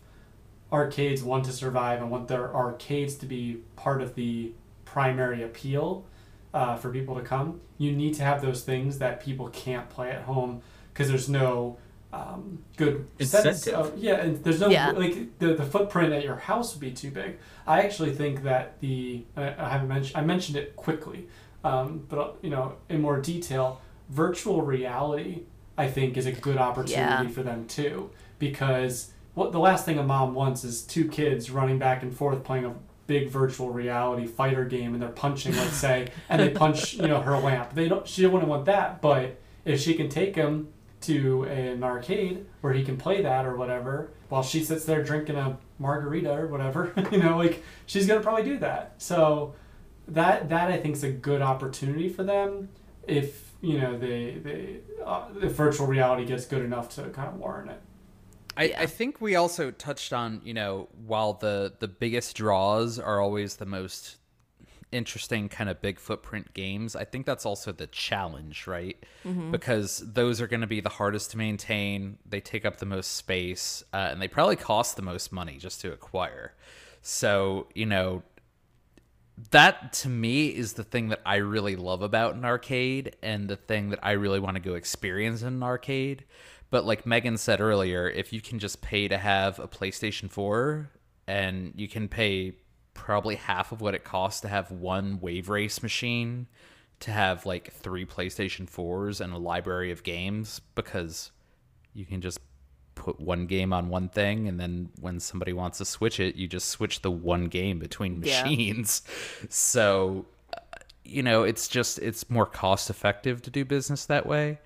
arcades want to survive and want their arcades to be part of the primary appeal uh, for people to come, you need to have those things that people can't play at home because there's no um, good sense Incentive. of yeah, and there's no Yeah. like the, the footprint at your house would be too big. I actually think that the I, I haven't mentioned I mentioned it quickly, um, but you know in more detail, virtual reality I think is a good opportunity Yeah. for them too because what the last thing a mom wants is two kids running back and forth playing a big virtual reality fighter game and they're punching, let's say, and they punch you know her lamp. They don't. She wouldn't want that, but if she can take him to an arcade where he can play that or whatever, while she sits there drinking a margarita or whatever, you know, like she's gonna probably do that. So that that I think is a good opportunity for them if you know they they uh, if virtual reality gets good enough to kind of warrant it. I, Yeah. I think we also touched on, you know, while the the biggest draws are always the most interesting kind of big footprint games, I think that's also the challenge, right? Because those are going to be the hardest to maintain. They take up the most space, uh, and they probably cost the most money just to acquire. So, you know, that to me is the thing that I really love about an arcade and the thing that I really want to go experience in an arcade. But like Megan said earlier, if you can just pay to have a PlayStation 4 and you can pay probably half of what it costs to have one wave race machine to have like three PlayStation 4s and a library of games because you can just put one game on one thing and then when somebody wants to switch it you just switch the one game between Yeah. machines so uh, you know it's just it's more cost effective to do business that way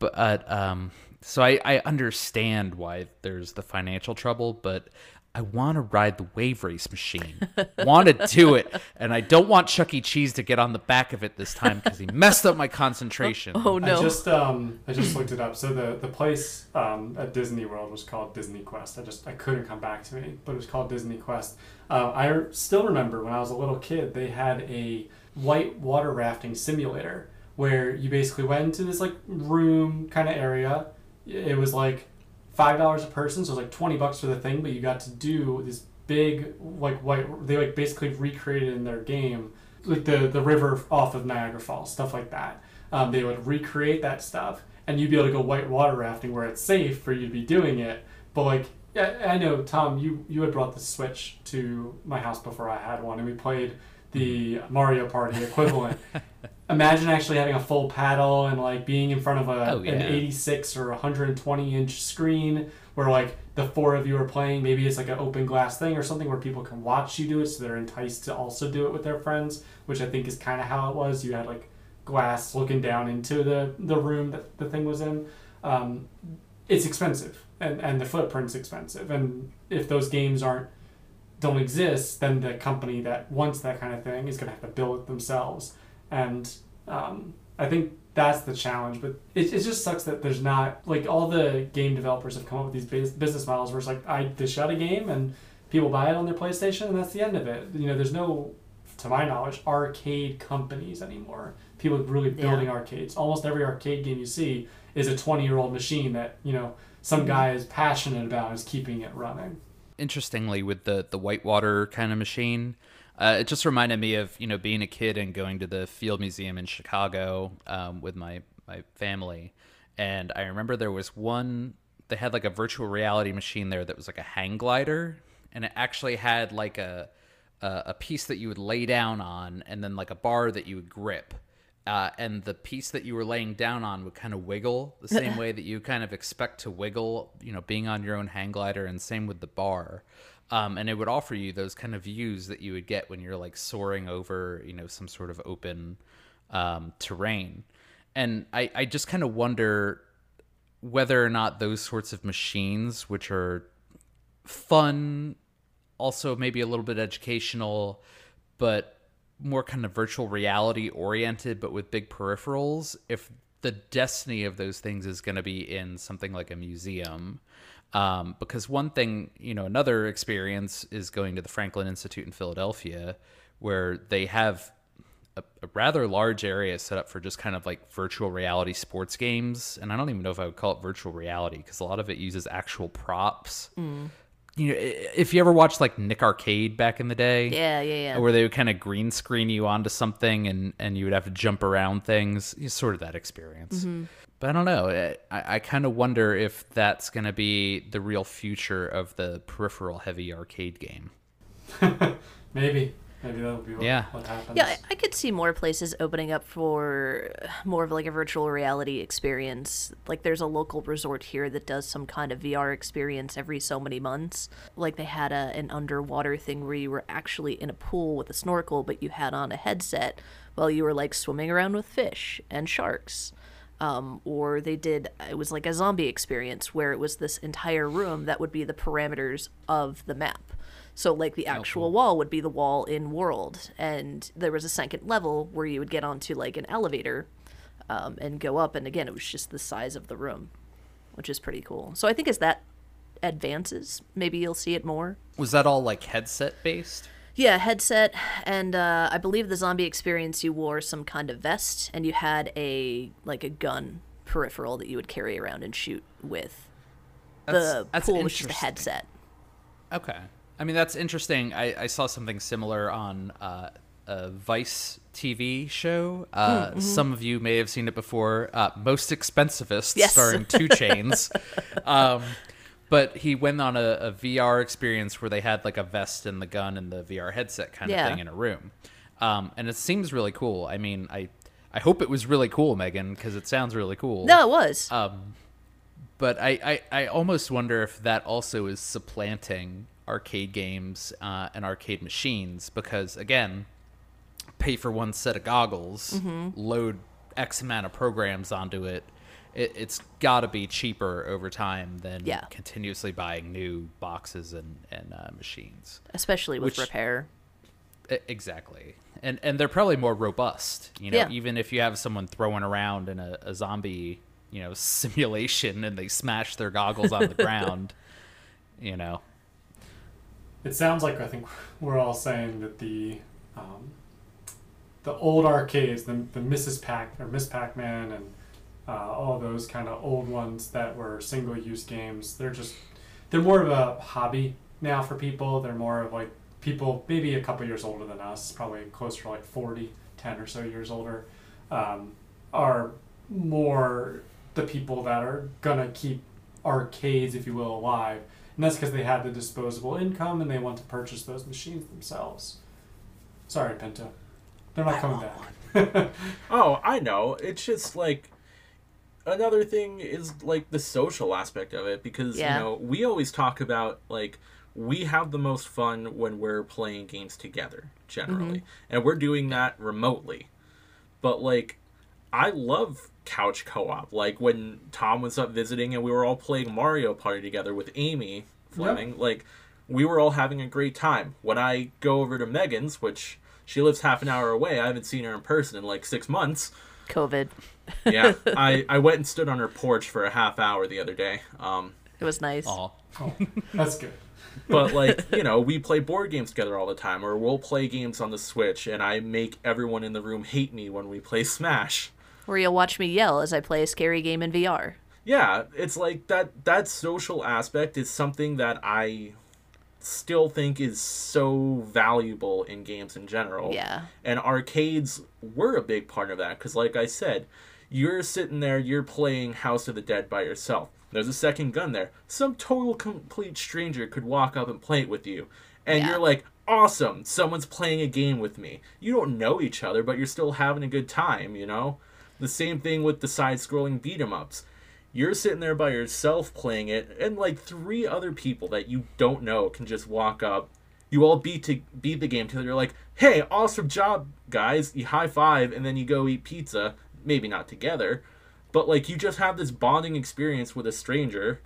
but um so I, I understand why there's the financial trouble but I want to ride the wave race machine. want to do it, and I don't want Chuck E. Cheese to get on the back of it this time because he messed up my concentration. Oh no. I just um I just looked it up. So the the place um at Disney World was called Disney Quest. I just I couldn't come back to me, but it was called Disney Quest. Uh, I r- still remember when I was a little kid, they had a white water rafting simulator where you basically went into this like room kind of area. It was like five dollars a person, so it's like twenty bucks for the thing, but you got to do this big like white. They like basically recreated in their game like the the river off of Niagara Falls, stuff like that. Um, they would recreate that stuff, and you'd be able to go white water rafting where it's safe for you to be doing it. But like, I, I know Tom, you you had brought the Switch to my house before I had one, and we played the Mario Party equivalent. Imagine actually having a full paddle and like being in front of a Oh, yeah. an 86 or 120 inch screen where like the four of you are playing. Maybe it's like an open glass thing or something where people can watch you do it, so they're enticed to also do it with their friends. Which I think is kind of how it was. You had like glass looking down into the the room that the thing was in. Um, it's expensive, and and the footprint's expensive, and if those games aren't don't exist, then the company that wants that kind of thing is going to have to build it themselves. And um, I think that's the challenge. But it, it just sucks that there's not like all the game developers have come up with these bus- business models where it's like I dish out a game and people buy it on their PlayStation and that's the end of it. You know, there's no, to my knowledge, arcade companies anymore. People really building arcades. Almost every arcade game you see is a 20 year old machine that you know some guy is passionate about is keeping it running. Interestingly with the the whitewater kind of machine uh, it just reminded me of you know being a kid and going to the field museum in chicago um, with my my family. And i remember there was one they had like a virtual reality machine there that was like a hang glider and it actually had like a a, a piece that you would lay down on and then like a bar that you would grip uh, and the piece that you were laying down on would kind of wiggle the same way that you kind of expect to wiggle, you know, being on your own hang glider, and same with the bar. Um, and it would offer you those kind of views that you would get when you're like soaring over, you know, some sort of open um, terrain. And I, I just kind of wonder whether or not those sorts of machines, which are fun, also maybe a little bit educational, but more kind of virtual reality oriented, but with big peripherals, if the destiny of those things is going to be in something like a museum. Um, because one thing, you know, another experience is going to the Franklin Institute in Philadelphia, where they have a, a rather large area set up for just kind of like virtual reality sports games. And I don't even know if I would call it virtual reality because a lot of it uses actual props. You know, if you ever watched like Nick Arcade back in the day, Yeah, yeah, yeah. where they would kind of green screen you onto something and and you would have to jump around things. It's sort of that experience. Mm-hmm. But i don't know. I, I kind of wonder if that's going to be the real future of the peripheral heavy arcade game. Maybe. Maybe that'll be what, Yeah. what happens. Yeah, I, I could see more places opening up for more of like a virtual reality experience. Like there's a local resort here that does some kind of VR experience every so many months. Like they had a an underwater thing where you were actually in a pool with a snorkel, but you had on a headset while you were like swimming around with fish and sharks. Um, or they did it was like a zombie experience where it was this entire room that would be the parameters of the map. So like the actual wall would be the wall in world, and there was a second level where you would get onto like an elevator, um, and go up, and again it was just the size of the room, which is pretty cool. So I think as that advances, maybe you'll see it more. Was that all like headset based? Yeah, headset, and uh, I believe the zombie experience you wore some kind of vest, and you had a like a gun peripheral that you would carry around and shoot with. the that's pool was just a headset. Okay. I mean, that's interesting. I, I saw something similar on uh, a Vice TV show. Uh, Some of you may have seen it before. Uh, Most Expensivest, Yes. starring 2 Chainz. um, but he went on a, a VR experience where they had like a vest and the gun and the VR headset kind of Yeah. thing in a room. Um, and it seems really cool. I mean, I, I hope it was really cool, Megan, because it sounds really cool No, it was. but I, I, I almost wonder if that also is supplanting arcade games uh, and arcade machines because again pay for one set of goggles Mm-hmm. load x amount of programs onto it, it it's got to be cheaper over time than Yeah. continuously buying new boxes and, and uh, machines Especially with which- repair. Exactly. And and they're probably more robust. You know, Yeah. even if you have someone throwing around in a, a zombie, you know, simulation and they smash their goggles on the ground, you know. It sounds like I think we're all saying that the um, the old arcades, the, the Mrs. Pac or Miss Pac-Man, and uh, all those kind of old ones that were single-use games, they're just they're more of a hobby now for people. They're more of like people maybe a couple years older than us, probably closer to like 40, 10 or so years older, um, are more the people that are gonna keep arcades, if you will, alive. And that's because they have the disposable income and they want to purchase those machines themselves. Sorry, Pinto. They're not coming back. Oh, I know. It's just like another thing is like the social aspect of it because Yeah. you know we always talk about like we have the most fun when we're playing games together generally and we're doing that remotely but like i love couch co-op like when tom was up visiting and we were all playing mario party together with amy fleming like we were all having a great time when i go over to megan's which she lives half an hour away i haven't seen her in person in like six months COVID. yeah i i went and stood on her porch for a half hour the other day um It was nice. Aw. oh, that's good. but like you know we play board games together all the time or we'll play games on the switch and i make everyone in the room hate me when we play smash Or you'll watch me yell as I play a scary game in VR. yeah it's like that that social aspect is something that i still think is so valuable in games in general Yeah. and arcades were a big part of that because like i said you're sitting there you're playing house of the dead by yourself there's a second gun there some total complete stranger could walk up and play it with you and Yeah. you're like awesome someone's playing a game with me you don't know each other but you're still having a good time you know the same thing with the side scrolling beat 'em ups. You're sitting there by yourself playing it and like three other people that you don't know can just walk up. You all beat to beat the game together. You're like hey awesome job guys. You high five and then you go eat pizza. Maybe not together but like you just have this bonding experience with a stranger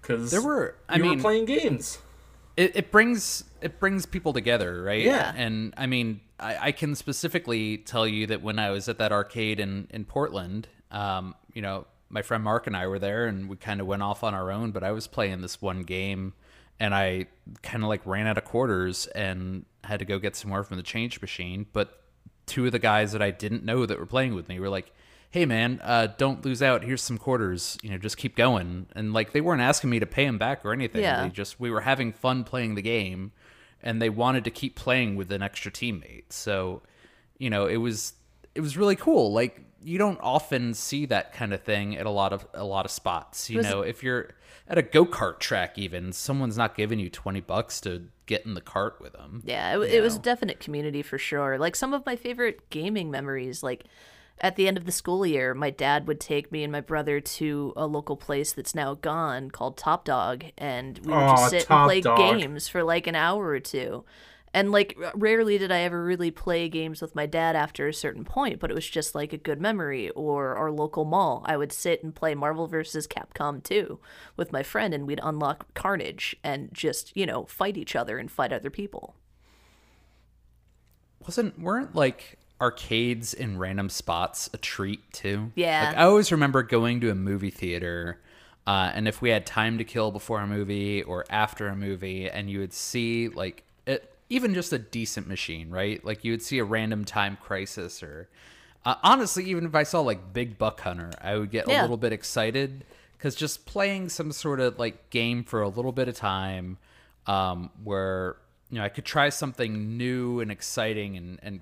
because There were- I you mean- were playing games it, it brings it brings people together, right? Yeah. And I mean, I, I can specifically tell you that when I was at that arcade in in Portland, um, you know, my friend Mark and I were there, and we kind of went off on our own. But I was playing this one game, and I kind of like ran out of quarters and had to go get some more from the change machine. But two of the guys that I didn't know that were playing with me were like, "Hey man, uh, don't lose out. Here's some quarters. You know, just keep going." And like they weren't asking me to pay them back or anything. Yeah. They just we were having fun playing the game, and they wanted to keep playing with an extra teammate. So, you know, it was it was really cool. Like you don't often see that kind of thing at a lot of a lot of spots. You Was- know, if you're at a go kart track, even someone's not giving you twenty bucks to get in the cart with them. Yeah, it, it was a definite community for sure. Like some of my favorite gaming memories, like at the end of the school year, my dad would take me and my brother to a local place that's now gone called Top Dog, and we would Aw, just sit and play Dog. games for like an hour or two. And like rarely did I ever really play games with my dad after a certain point, but it was just like a good memory. Or our local mall, I would sit and play Marvel vs. Capcom 2 with my friend, and we'd unlock Carnage and just you know fight each other and fight other people. Wasn't weren't like arcades in random spots a treat too? Yeah. Like I always remember going to a movie theater, uh, and if we had time to kill before a movie or after a movie, and you would see like it, even just a decent machine, right? Like you would see a random time crisis or. Uh, honestly, even if I saw like Big Buck Hunter, I would get a little bit excited because just playing some sort of like game for a little bit of time, um, where you know I could try something new and exciting and and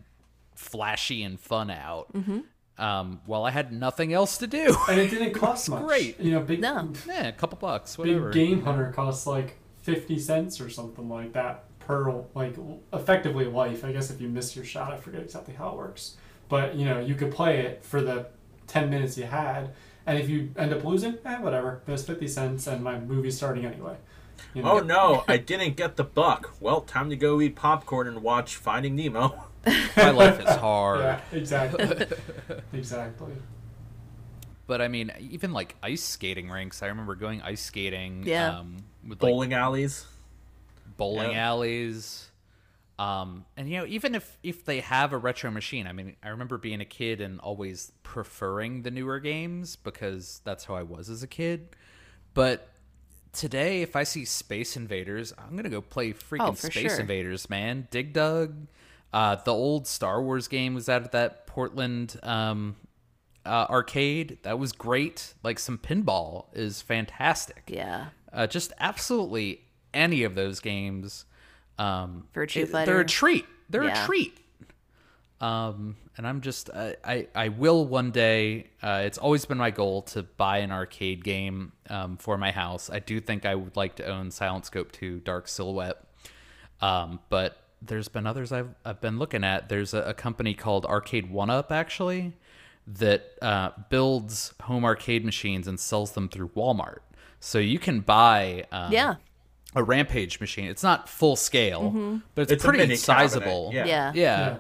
flashy and fun out, Mm-hmm. um, while I had nothing else to do. And it didn't cost much. great. You know, big No. yeah, a couple bucks, big whatever. game hunter costs like fifty cents or something like that per like effectively life. I guess if you miss your shot, I forget exactly how it works. But you know, you could play it for the ten minutes you had, and if you end up losing, eh, whatever. There's fifty cents, and my movie's starting anyway. You know? Oh no, I didn't get the buck. Well, time to go eat popcorn and watch Finding Nemo. My life is hard. Yeah, exactly. exactly. But I mean, even like ice skating rinks. I remember going ice skating. Yeah. Um, with like Bowling alleys. bowling Yeah. alleys. Um, and you know, even if if they have a retro machine, I mean, I remember being a kid and always preferring the newer games because that's how I was as a kid. But today, if I see Space Invaders, I'm gonna go play freaking Oh, Space sure. Invaders, man. Dig Dug. Uh, the old Star Wars game was out at that Portland um, uh, arcade. That was great. Like some pinball is fantastic Yeah. uh, just absolutely any of those games. Um, Virtua it- They're a treat. They're Yeah. a treat. Um, and I'm just I, I I will one day. Uh, it's always been my goal to buy an arcade game um, for my house. I do think I would like to own Silent Scope 2 Dark Silhouette. Um, but there's been others I've I've been looking at. There's a, a company called Arcade1Up actually that uh, builds home arcade machines and sells them through Walmart. So you can buy um, Yeah. a Rampage machine. It's not full scale, but it's, It's pretty mini cabinet, sizable. yeah. Yeah. yeah.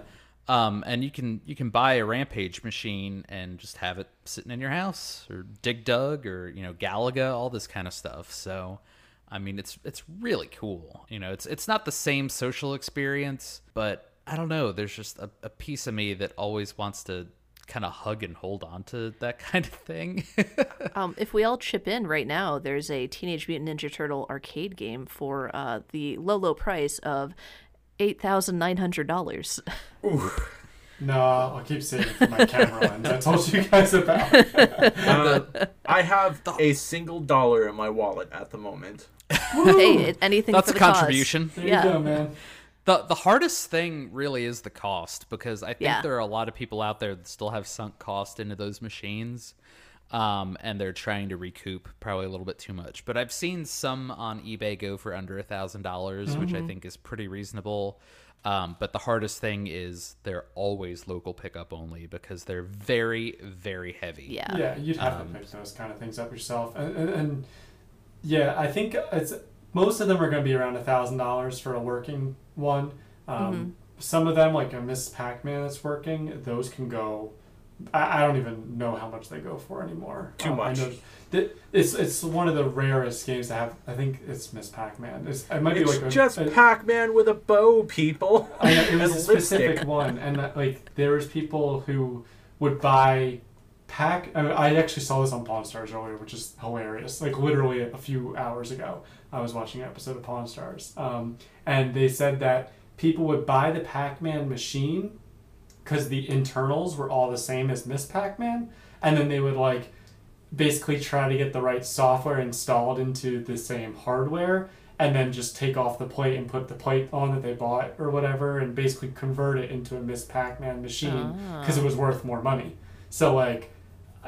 Um, and you can you can buy a Rampage machine and just have it sitting in your house, or Dig Dug, or you know Galaga, all this kind of stuff. So, I mean, it's it's really cool. You know, it's it's not the same social experience, but I don't know. There's just a, a piece of me that always wants to kind of hug and hold on to that kind of thing. Um, if we all chip in right now, there's a Teenage Mutant Ninja Turtle arcade game for uh, the low, low price of eight thousand nine hundred dollars. No, I'll keep saving for my camera lens. I told you guys about. Uh, I have a single dollar in my wallet at the moment. hey, anything That's for a the cause. contribution. There Yeah. you go, man. The the hardest thing really is the cost because I think Yeah. there are a lot of people out there that still have sunk cost into those machines. Um, and they're trying to recoup probably a little bit too much. But I've seen some on eBay go for under a thousand dollars, which I think is pretty reasonable. Um, but the hardest thing is they're always local pickup only because they're very, very heavy. Yeah. Yeah, you'd have to pick those kind of things up yourself, and, and, and yeah, I think it's most of them are going to be around a thousand dollars for a working one. Um, Some of them, like a Miss Pac-Man that's working, those can go. I, I don't even know how much they go for anymore. Too Um, I much. know that it's it's one of the rarest games to have. I think it's Miss Pac-Man. It's, it might be like just a- Pac-Man with a bow, people. I know, it was a specific one, and uh, like there was people who would buy pack. I, mean, I actually saw this on Pawn Stars earlier, which is hilarious. Like literally a few hours ago, I was watching an episode of Pawn Stars, um, and they said that people would buy the Pac-Man machine because the internals were all the same as Miss Pac-Man, and then they would like basically try to get the right software installed into the same hardware and then just take off the plate and put the plate on that they bought or whatever and basically convert it into a Miss Pac-Man machine because it was worth more money. So like,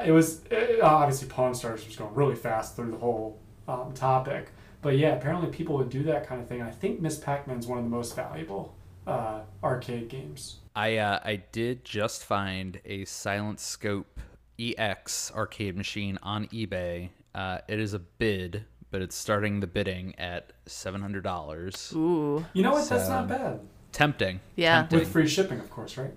it was it, obviously Pawn Stars was going really fast through the whole um, topic. But yeah, apparently people would do that kind of thing. I think Miss Pac-Man's one of the most valuable uh, arcade games. I uh, I did just find a Silent Scope EX arcade machine on eBay. Uh, it is a bid, but it's starting the bidding at seven hundred dollars. Ooh. You know what? That's not bad. Tempting. Yeah. Tempting. With free shipping, of course, right?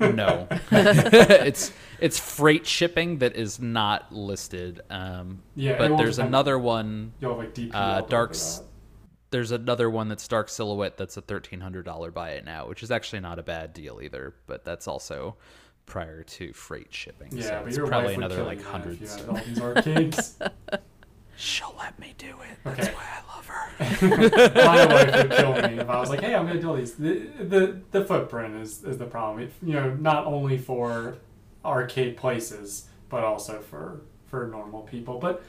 no, it's it's freight shipping that is not listed. Um, Yeah, but there's depend- another one. You'll have like DP. Uh, Dark's there's another one that's Dark Silhouette that's a thirteen hundred dollar buy it now, which is actually not a bad deal either. But that's also prior to freight shipping. Yeah, so but it's your probably wife would another kill like hundreds. If you had all these arcades. She'll let me do it. Okay. That's why I love her. my wife would kill me if I was like, "Hey, I'm gonna do all these." The the, the footprint is, is the problem. It, you know, not only for arcade places, but also for for normal people. But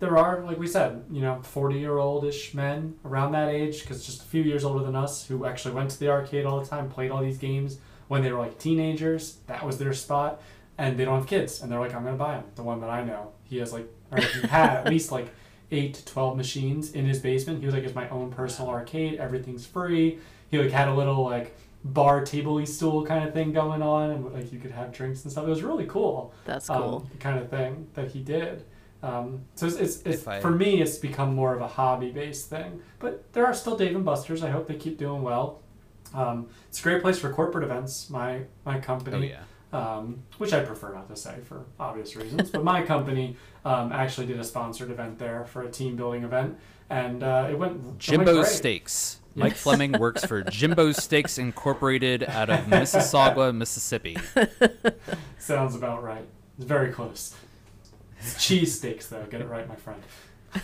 there are, like we said, you know, forty year old ish men around that age, because just a few years older than us, who actually went to the arcade all the time, played all these games when they were like teenagers. That was their spot, and they don't have kids, and they're like, "I'm gonna buy them. The one that I know, he has like, or he had at least like eight to 12 machines in his basement. He was like, it's my own personal arcade. Everything's free. He like had a little like bar table stool kind of thing going on and like you could have drinks and stuff. It was really cool. That's um, cool. the kind of thing that he did. Um, so it's, it's, it's I- for me, it's become more of a hobby based thing. But there are still Dave and Buster's. I hope they keep doing well. Um, it's a great place for corporate events. My my company Oh yeah. Um, which I prefer not to say for obvious reasons. but my company um, actually did a sponsored event there for a team building event, and uh, it went Jimbo's. Steaks. Mike Fleming works for Jimbo's Steaks Incorporated out of Mississauga, Mississippi. Sounds about right. It's very close. It's cheese steaks, though. Get it right, my friend.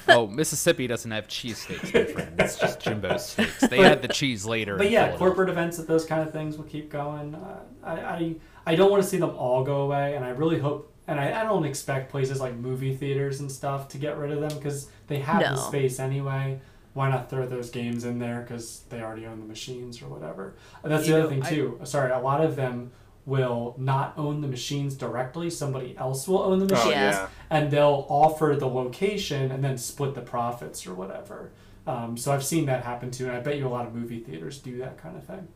Oh, Mississippi doesn't have cheesesteaks, my friend. It's just Jimbo's Steaks. They add the cheese later. But yeah, corporate events at those kind of things will keep going. Uh, I, I I don't want to see them all go away, and I really hope. And I, I don't expect places like movie theaters and stuff to get rid of them because they have the space anyway. Why not throw those games in there because they already own the machines or whatever? And that's the You other know, thing I- too. Sorry, a lot of them will not own the machines directly. Somebody else will own the Oh, machines, yeah. and they'll offer the location and then split the profits or whatever. Um, so I've seen that happen too, and I bet you a lot of movie theaters do that kind of thing.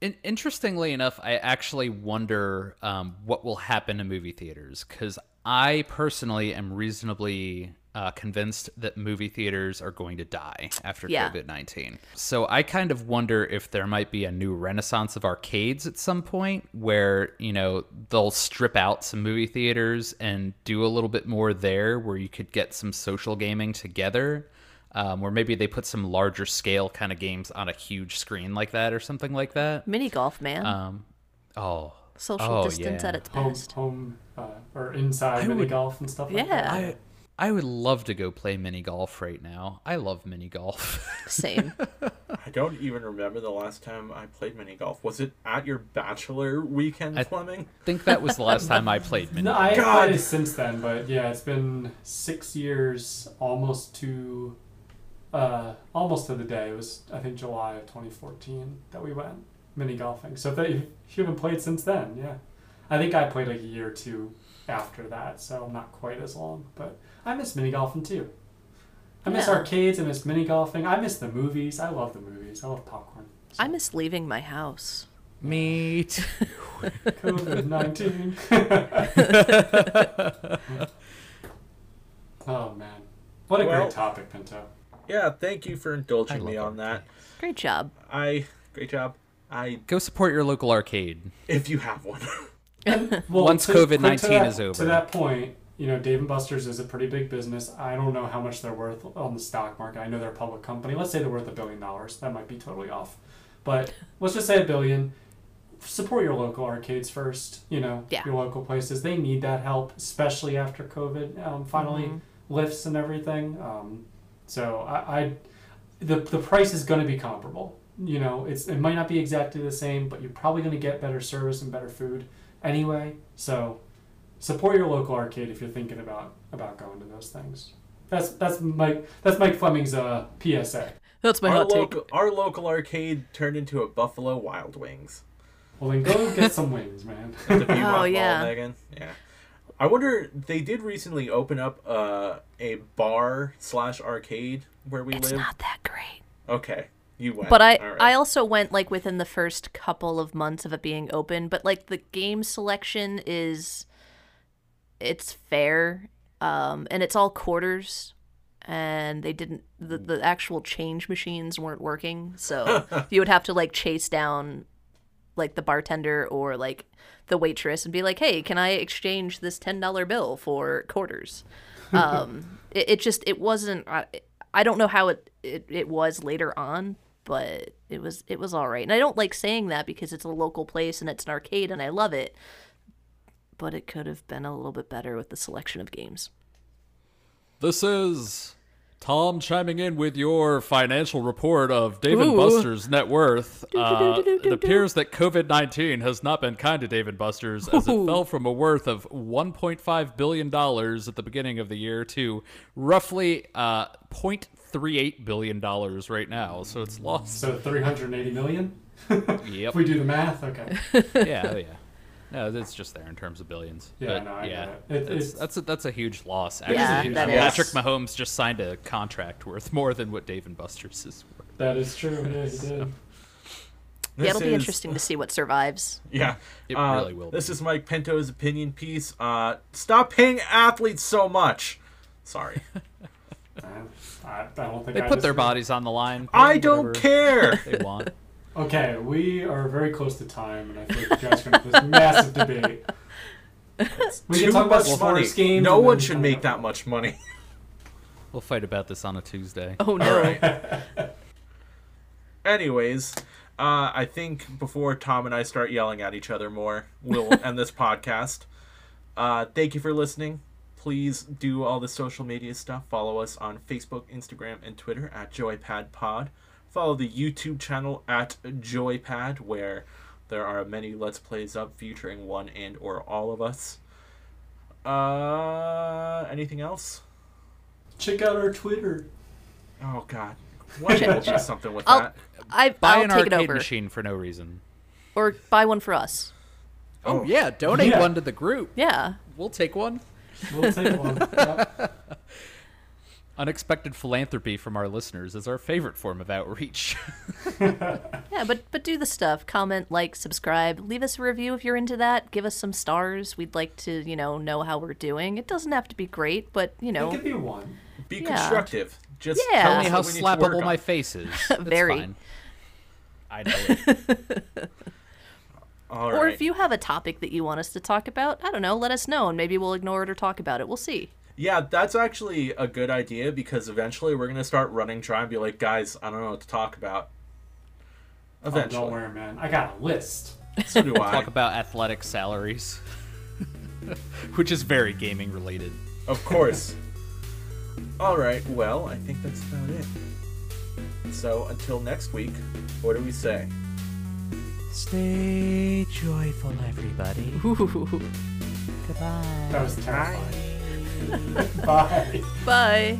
In- interestingly enough, I actually wonder um, what will happen to movie theaters because I personally am reasonably uh, convinced that movie theaters are going to die after Yeah. COVID 19. So I kind of wonder if there might be a new renaissance of arcades at some point where, you know, they'll strip out some movie theaters and do a little bit more there where you could get some social gaming together. Um, or maybe they put some larger scale kind of games on a huge screen like that or something like that. Mini golf, man. Um, oh, Social oh, distance yeah. at its home, best. home uh, or inside I mini would- golf and stuff like Yeah. that. I I would love to go play mini golf right now. I love mini golf. Same. I don't even remember the last time I played mini golf. Was it at your bachelor weekend, I- Fleming? think that was the last time I played mini. No, I God. played it since then, but yeah, it's been six years, almost to, uh, almost to the day. It was I think July of 2014 that we went mini golfing. So if, that, if you haven't played since then, yeah, I think I played like a year or two after that, so not quite as long. But I miss mini golfing too. I miss Yeah. arcades. I miss mini golfing. I miss the movies. I love the movies. I love popcorn. I miss leaving my house. Me too. COVID nineteen. oh man, what a Well- great topic, Pinto. Yeah, thank you for indulging me love on that. Great job. I great job. I Go support your local arcade. if you have one. Well, Once to- COVID-19 to that- is over. To that point, you know, Dave and Buster's is a pretty big business. I don't know how much they're worth on the stock market. I know they're a public company. Let's say they're worth a billion dollars. That might be totally off, but let's just say a billion. Support your local arcades first. You know, Yeah. your local places. They need that help, especially after COVID um, finally Mhm. lifts and everything. Um, so I, I the the price is going to be comparable. You know, it's it might not be exactly the same, but you're probably going to get better service and better food anyway. So support your local arcade if you're thinking about about going to those things. That's that's Mike that's Mike Fleming's uh, PSA. That's my our hot take. local our local arcade turned into a Buffalo Wild Wings. Well, then go get some wings, man. The Viva Oh, Mall, yeah. Megan. Yeah. I wonder. They did recently open up uh, a bar slash arcade where we It's live. It's not that great. Okay, you went. But I right. I also went like within the first couple of months of it being open, but like the game selection is it's fair um and it's all quarters and they didn't the, the actual change machines weren't working so you would have to like chase down like the bartender or like the waitress and be like hey can i exchange this $10 bill for quarters? Um it, it just it wasn't I, I don't know how it, it it was later on but it was it was all right and i don't like saying that because it's a local place and it's an arcade and i love it but it could have been a little bit better with the selection of games. This is Tom chiming in with your financial report of David Ooh. Buster's net worth. Uh, it appears that COVID 19 has not been kind to Dave and Buster's as it fell from a worth of $1.5 billion at the beginning of the year to roughly uh, $0.38 billion right now. So it's lost. So 380 million? Yep. If we do the math, okay. yeah, oh yeah. No, it's just there in terms of billions. Yeah, but no, I yeah, it. It- it's, it's- that's a, that's a huge loss. is a Actually, huge that Uh. Patrick Mahomes just signed a contract worth more than what Dave and Buster's is worth. That is true. Yeah, he did. yeah it'll be interesting to see what survives Yeah, It uh, really will This be. is Mike Pinto's opinion piece. Uh, stop paying athletes so much. Sorry, I, I don't think They I put their bodies on the line. I don't care. They want. Okay, we are very close to time, and I think you guys are going to have this massive debate. We Too can talk about much sports money. games. No one should make that much money. We'll fight about this on a Tuesday. oh no All right. Anyways, uh, I think before Tom and I start yelling at each other more, we'll end this podcast. Uh, thank you for listening. Please do all the social media stuff. Follow us on Facebook, Instagram, and Twitter at JoyPadPod. Follow the YouTube channel at JoyPad, where there are many Let's Plays up featuring one and or all of us. Uh, anything else? Check out our Twitter. Oh God, why don't you do something with I'll, that? I, Buy I'll an take it arcade over machine for no reason. or buy one for us Oh. yeah, donate Yeah. one to the group. yeah We'll take one. We'll take one. Yep. Unexpected philanthropy from our listeners is our favorite form of outreach. Yeah, but but do the stuff. Comment, like, subscribe, leave us a review if you're into that. Give us some stars. We'd like to, you know, know how we're doing. It doesn't have to be great, but you It know, could be one. Be Yeah. constructive. Just Yeah. tell Tell me how what we need to work slappable my face is. It's Very. fine. I know it. All or right. if you have a topic that you want us to talk about, I don't know, let us know and maybe we'll ignore it or talk about it. We'll see. Yeah, that's actually a good idea because eventually we're gonna start running dry and be like, guys, I don't know what to talk about. Oh, Eventually, don't worry, man. I got a list. so do I. Talk about athletic salaries, which is very gaming related. Of course. All right. Well, I think that's about it. So until next week, what do we say? Stay joyful, everybody. Ooh. Goodbye. That was terrifying. Bye. Bye.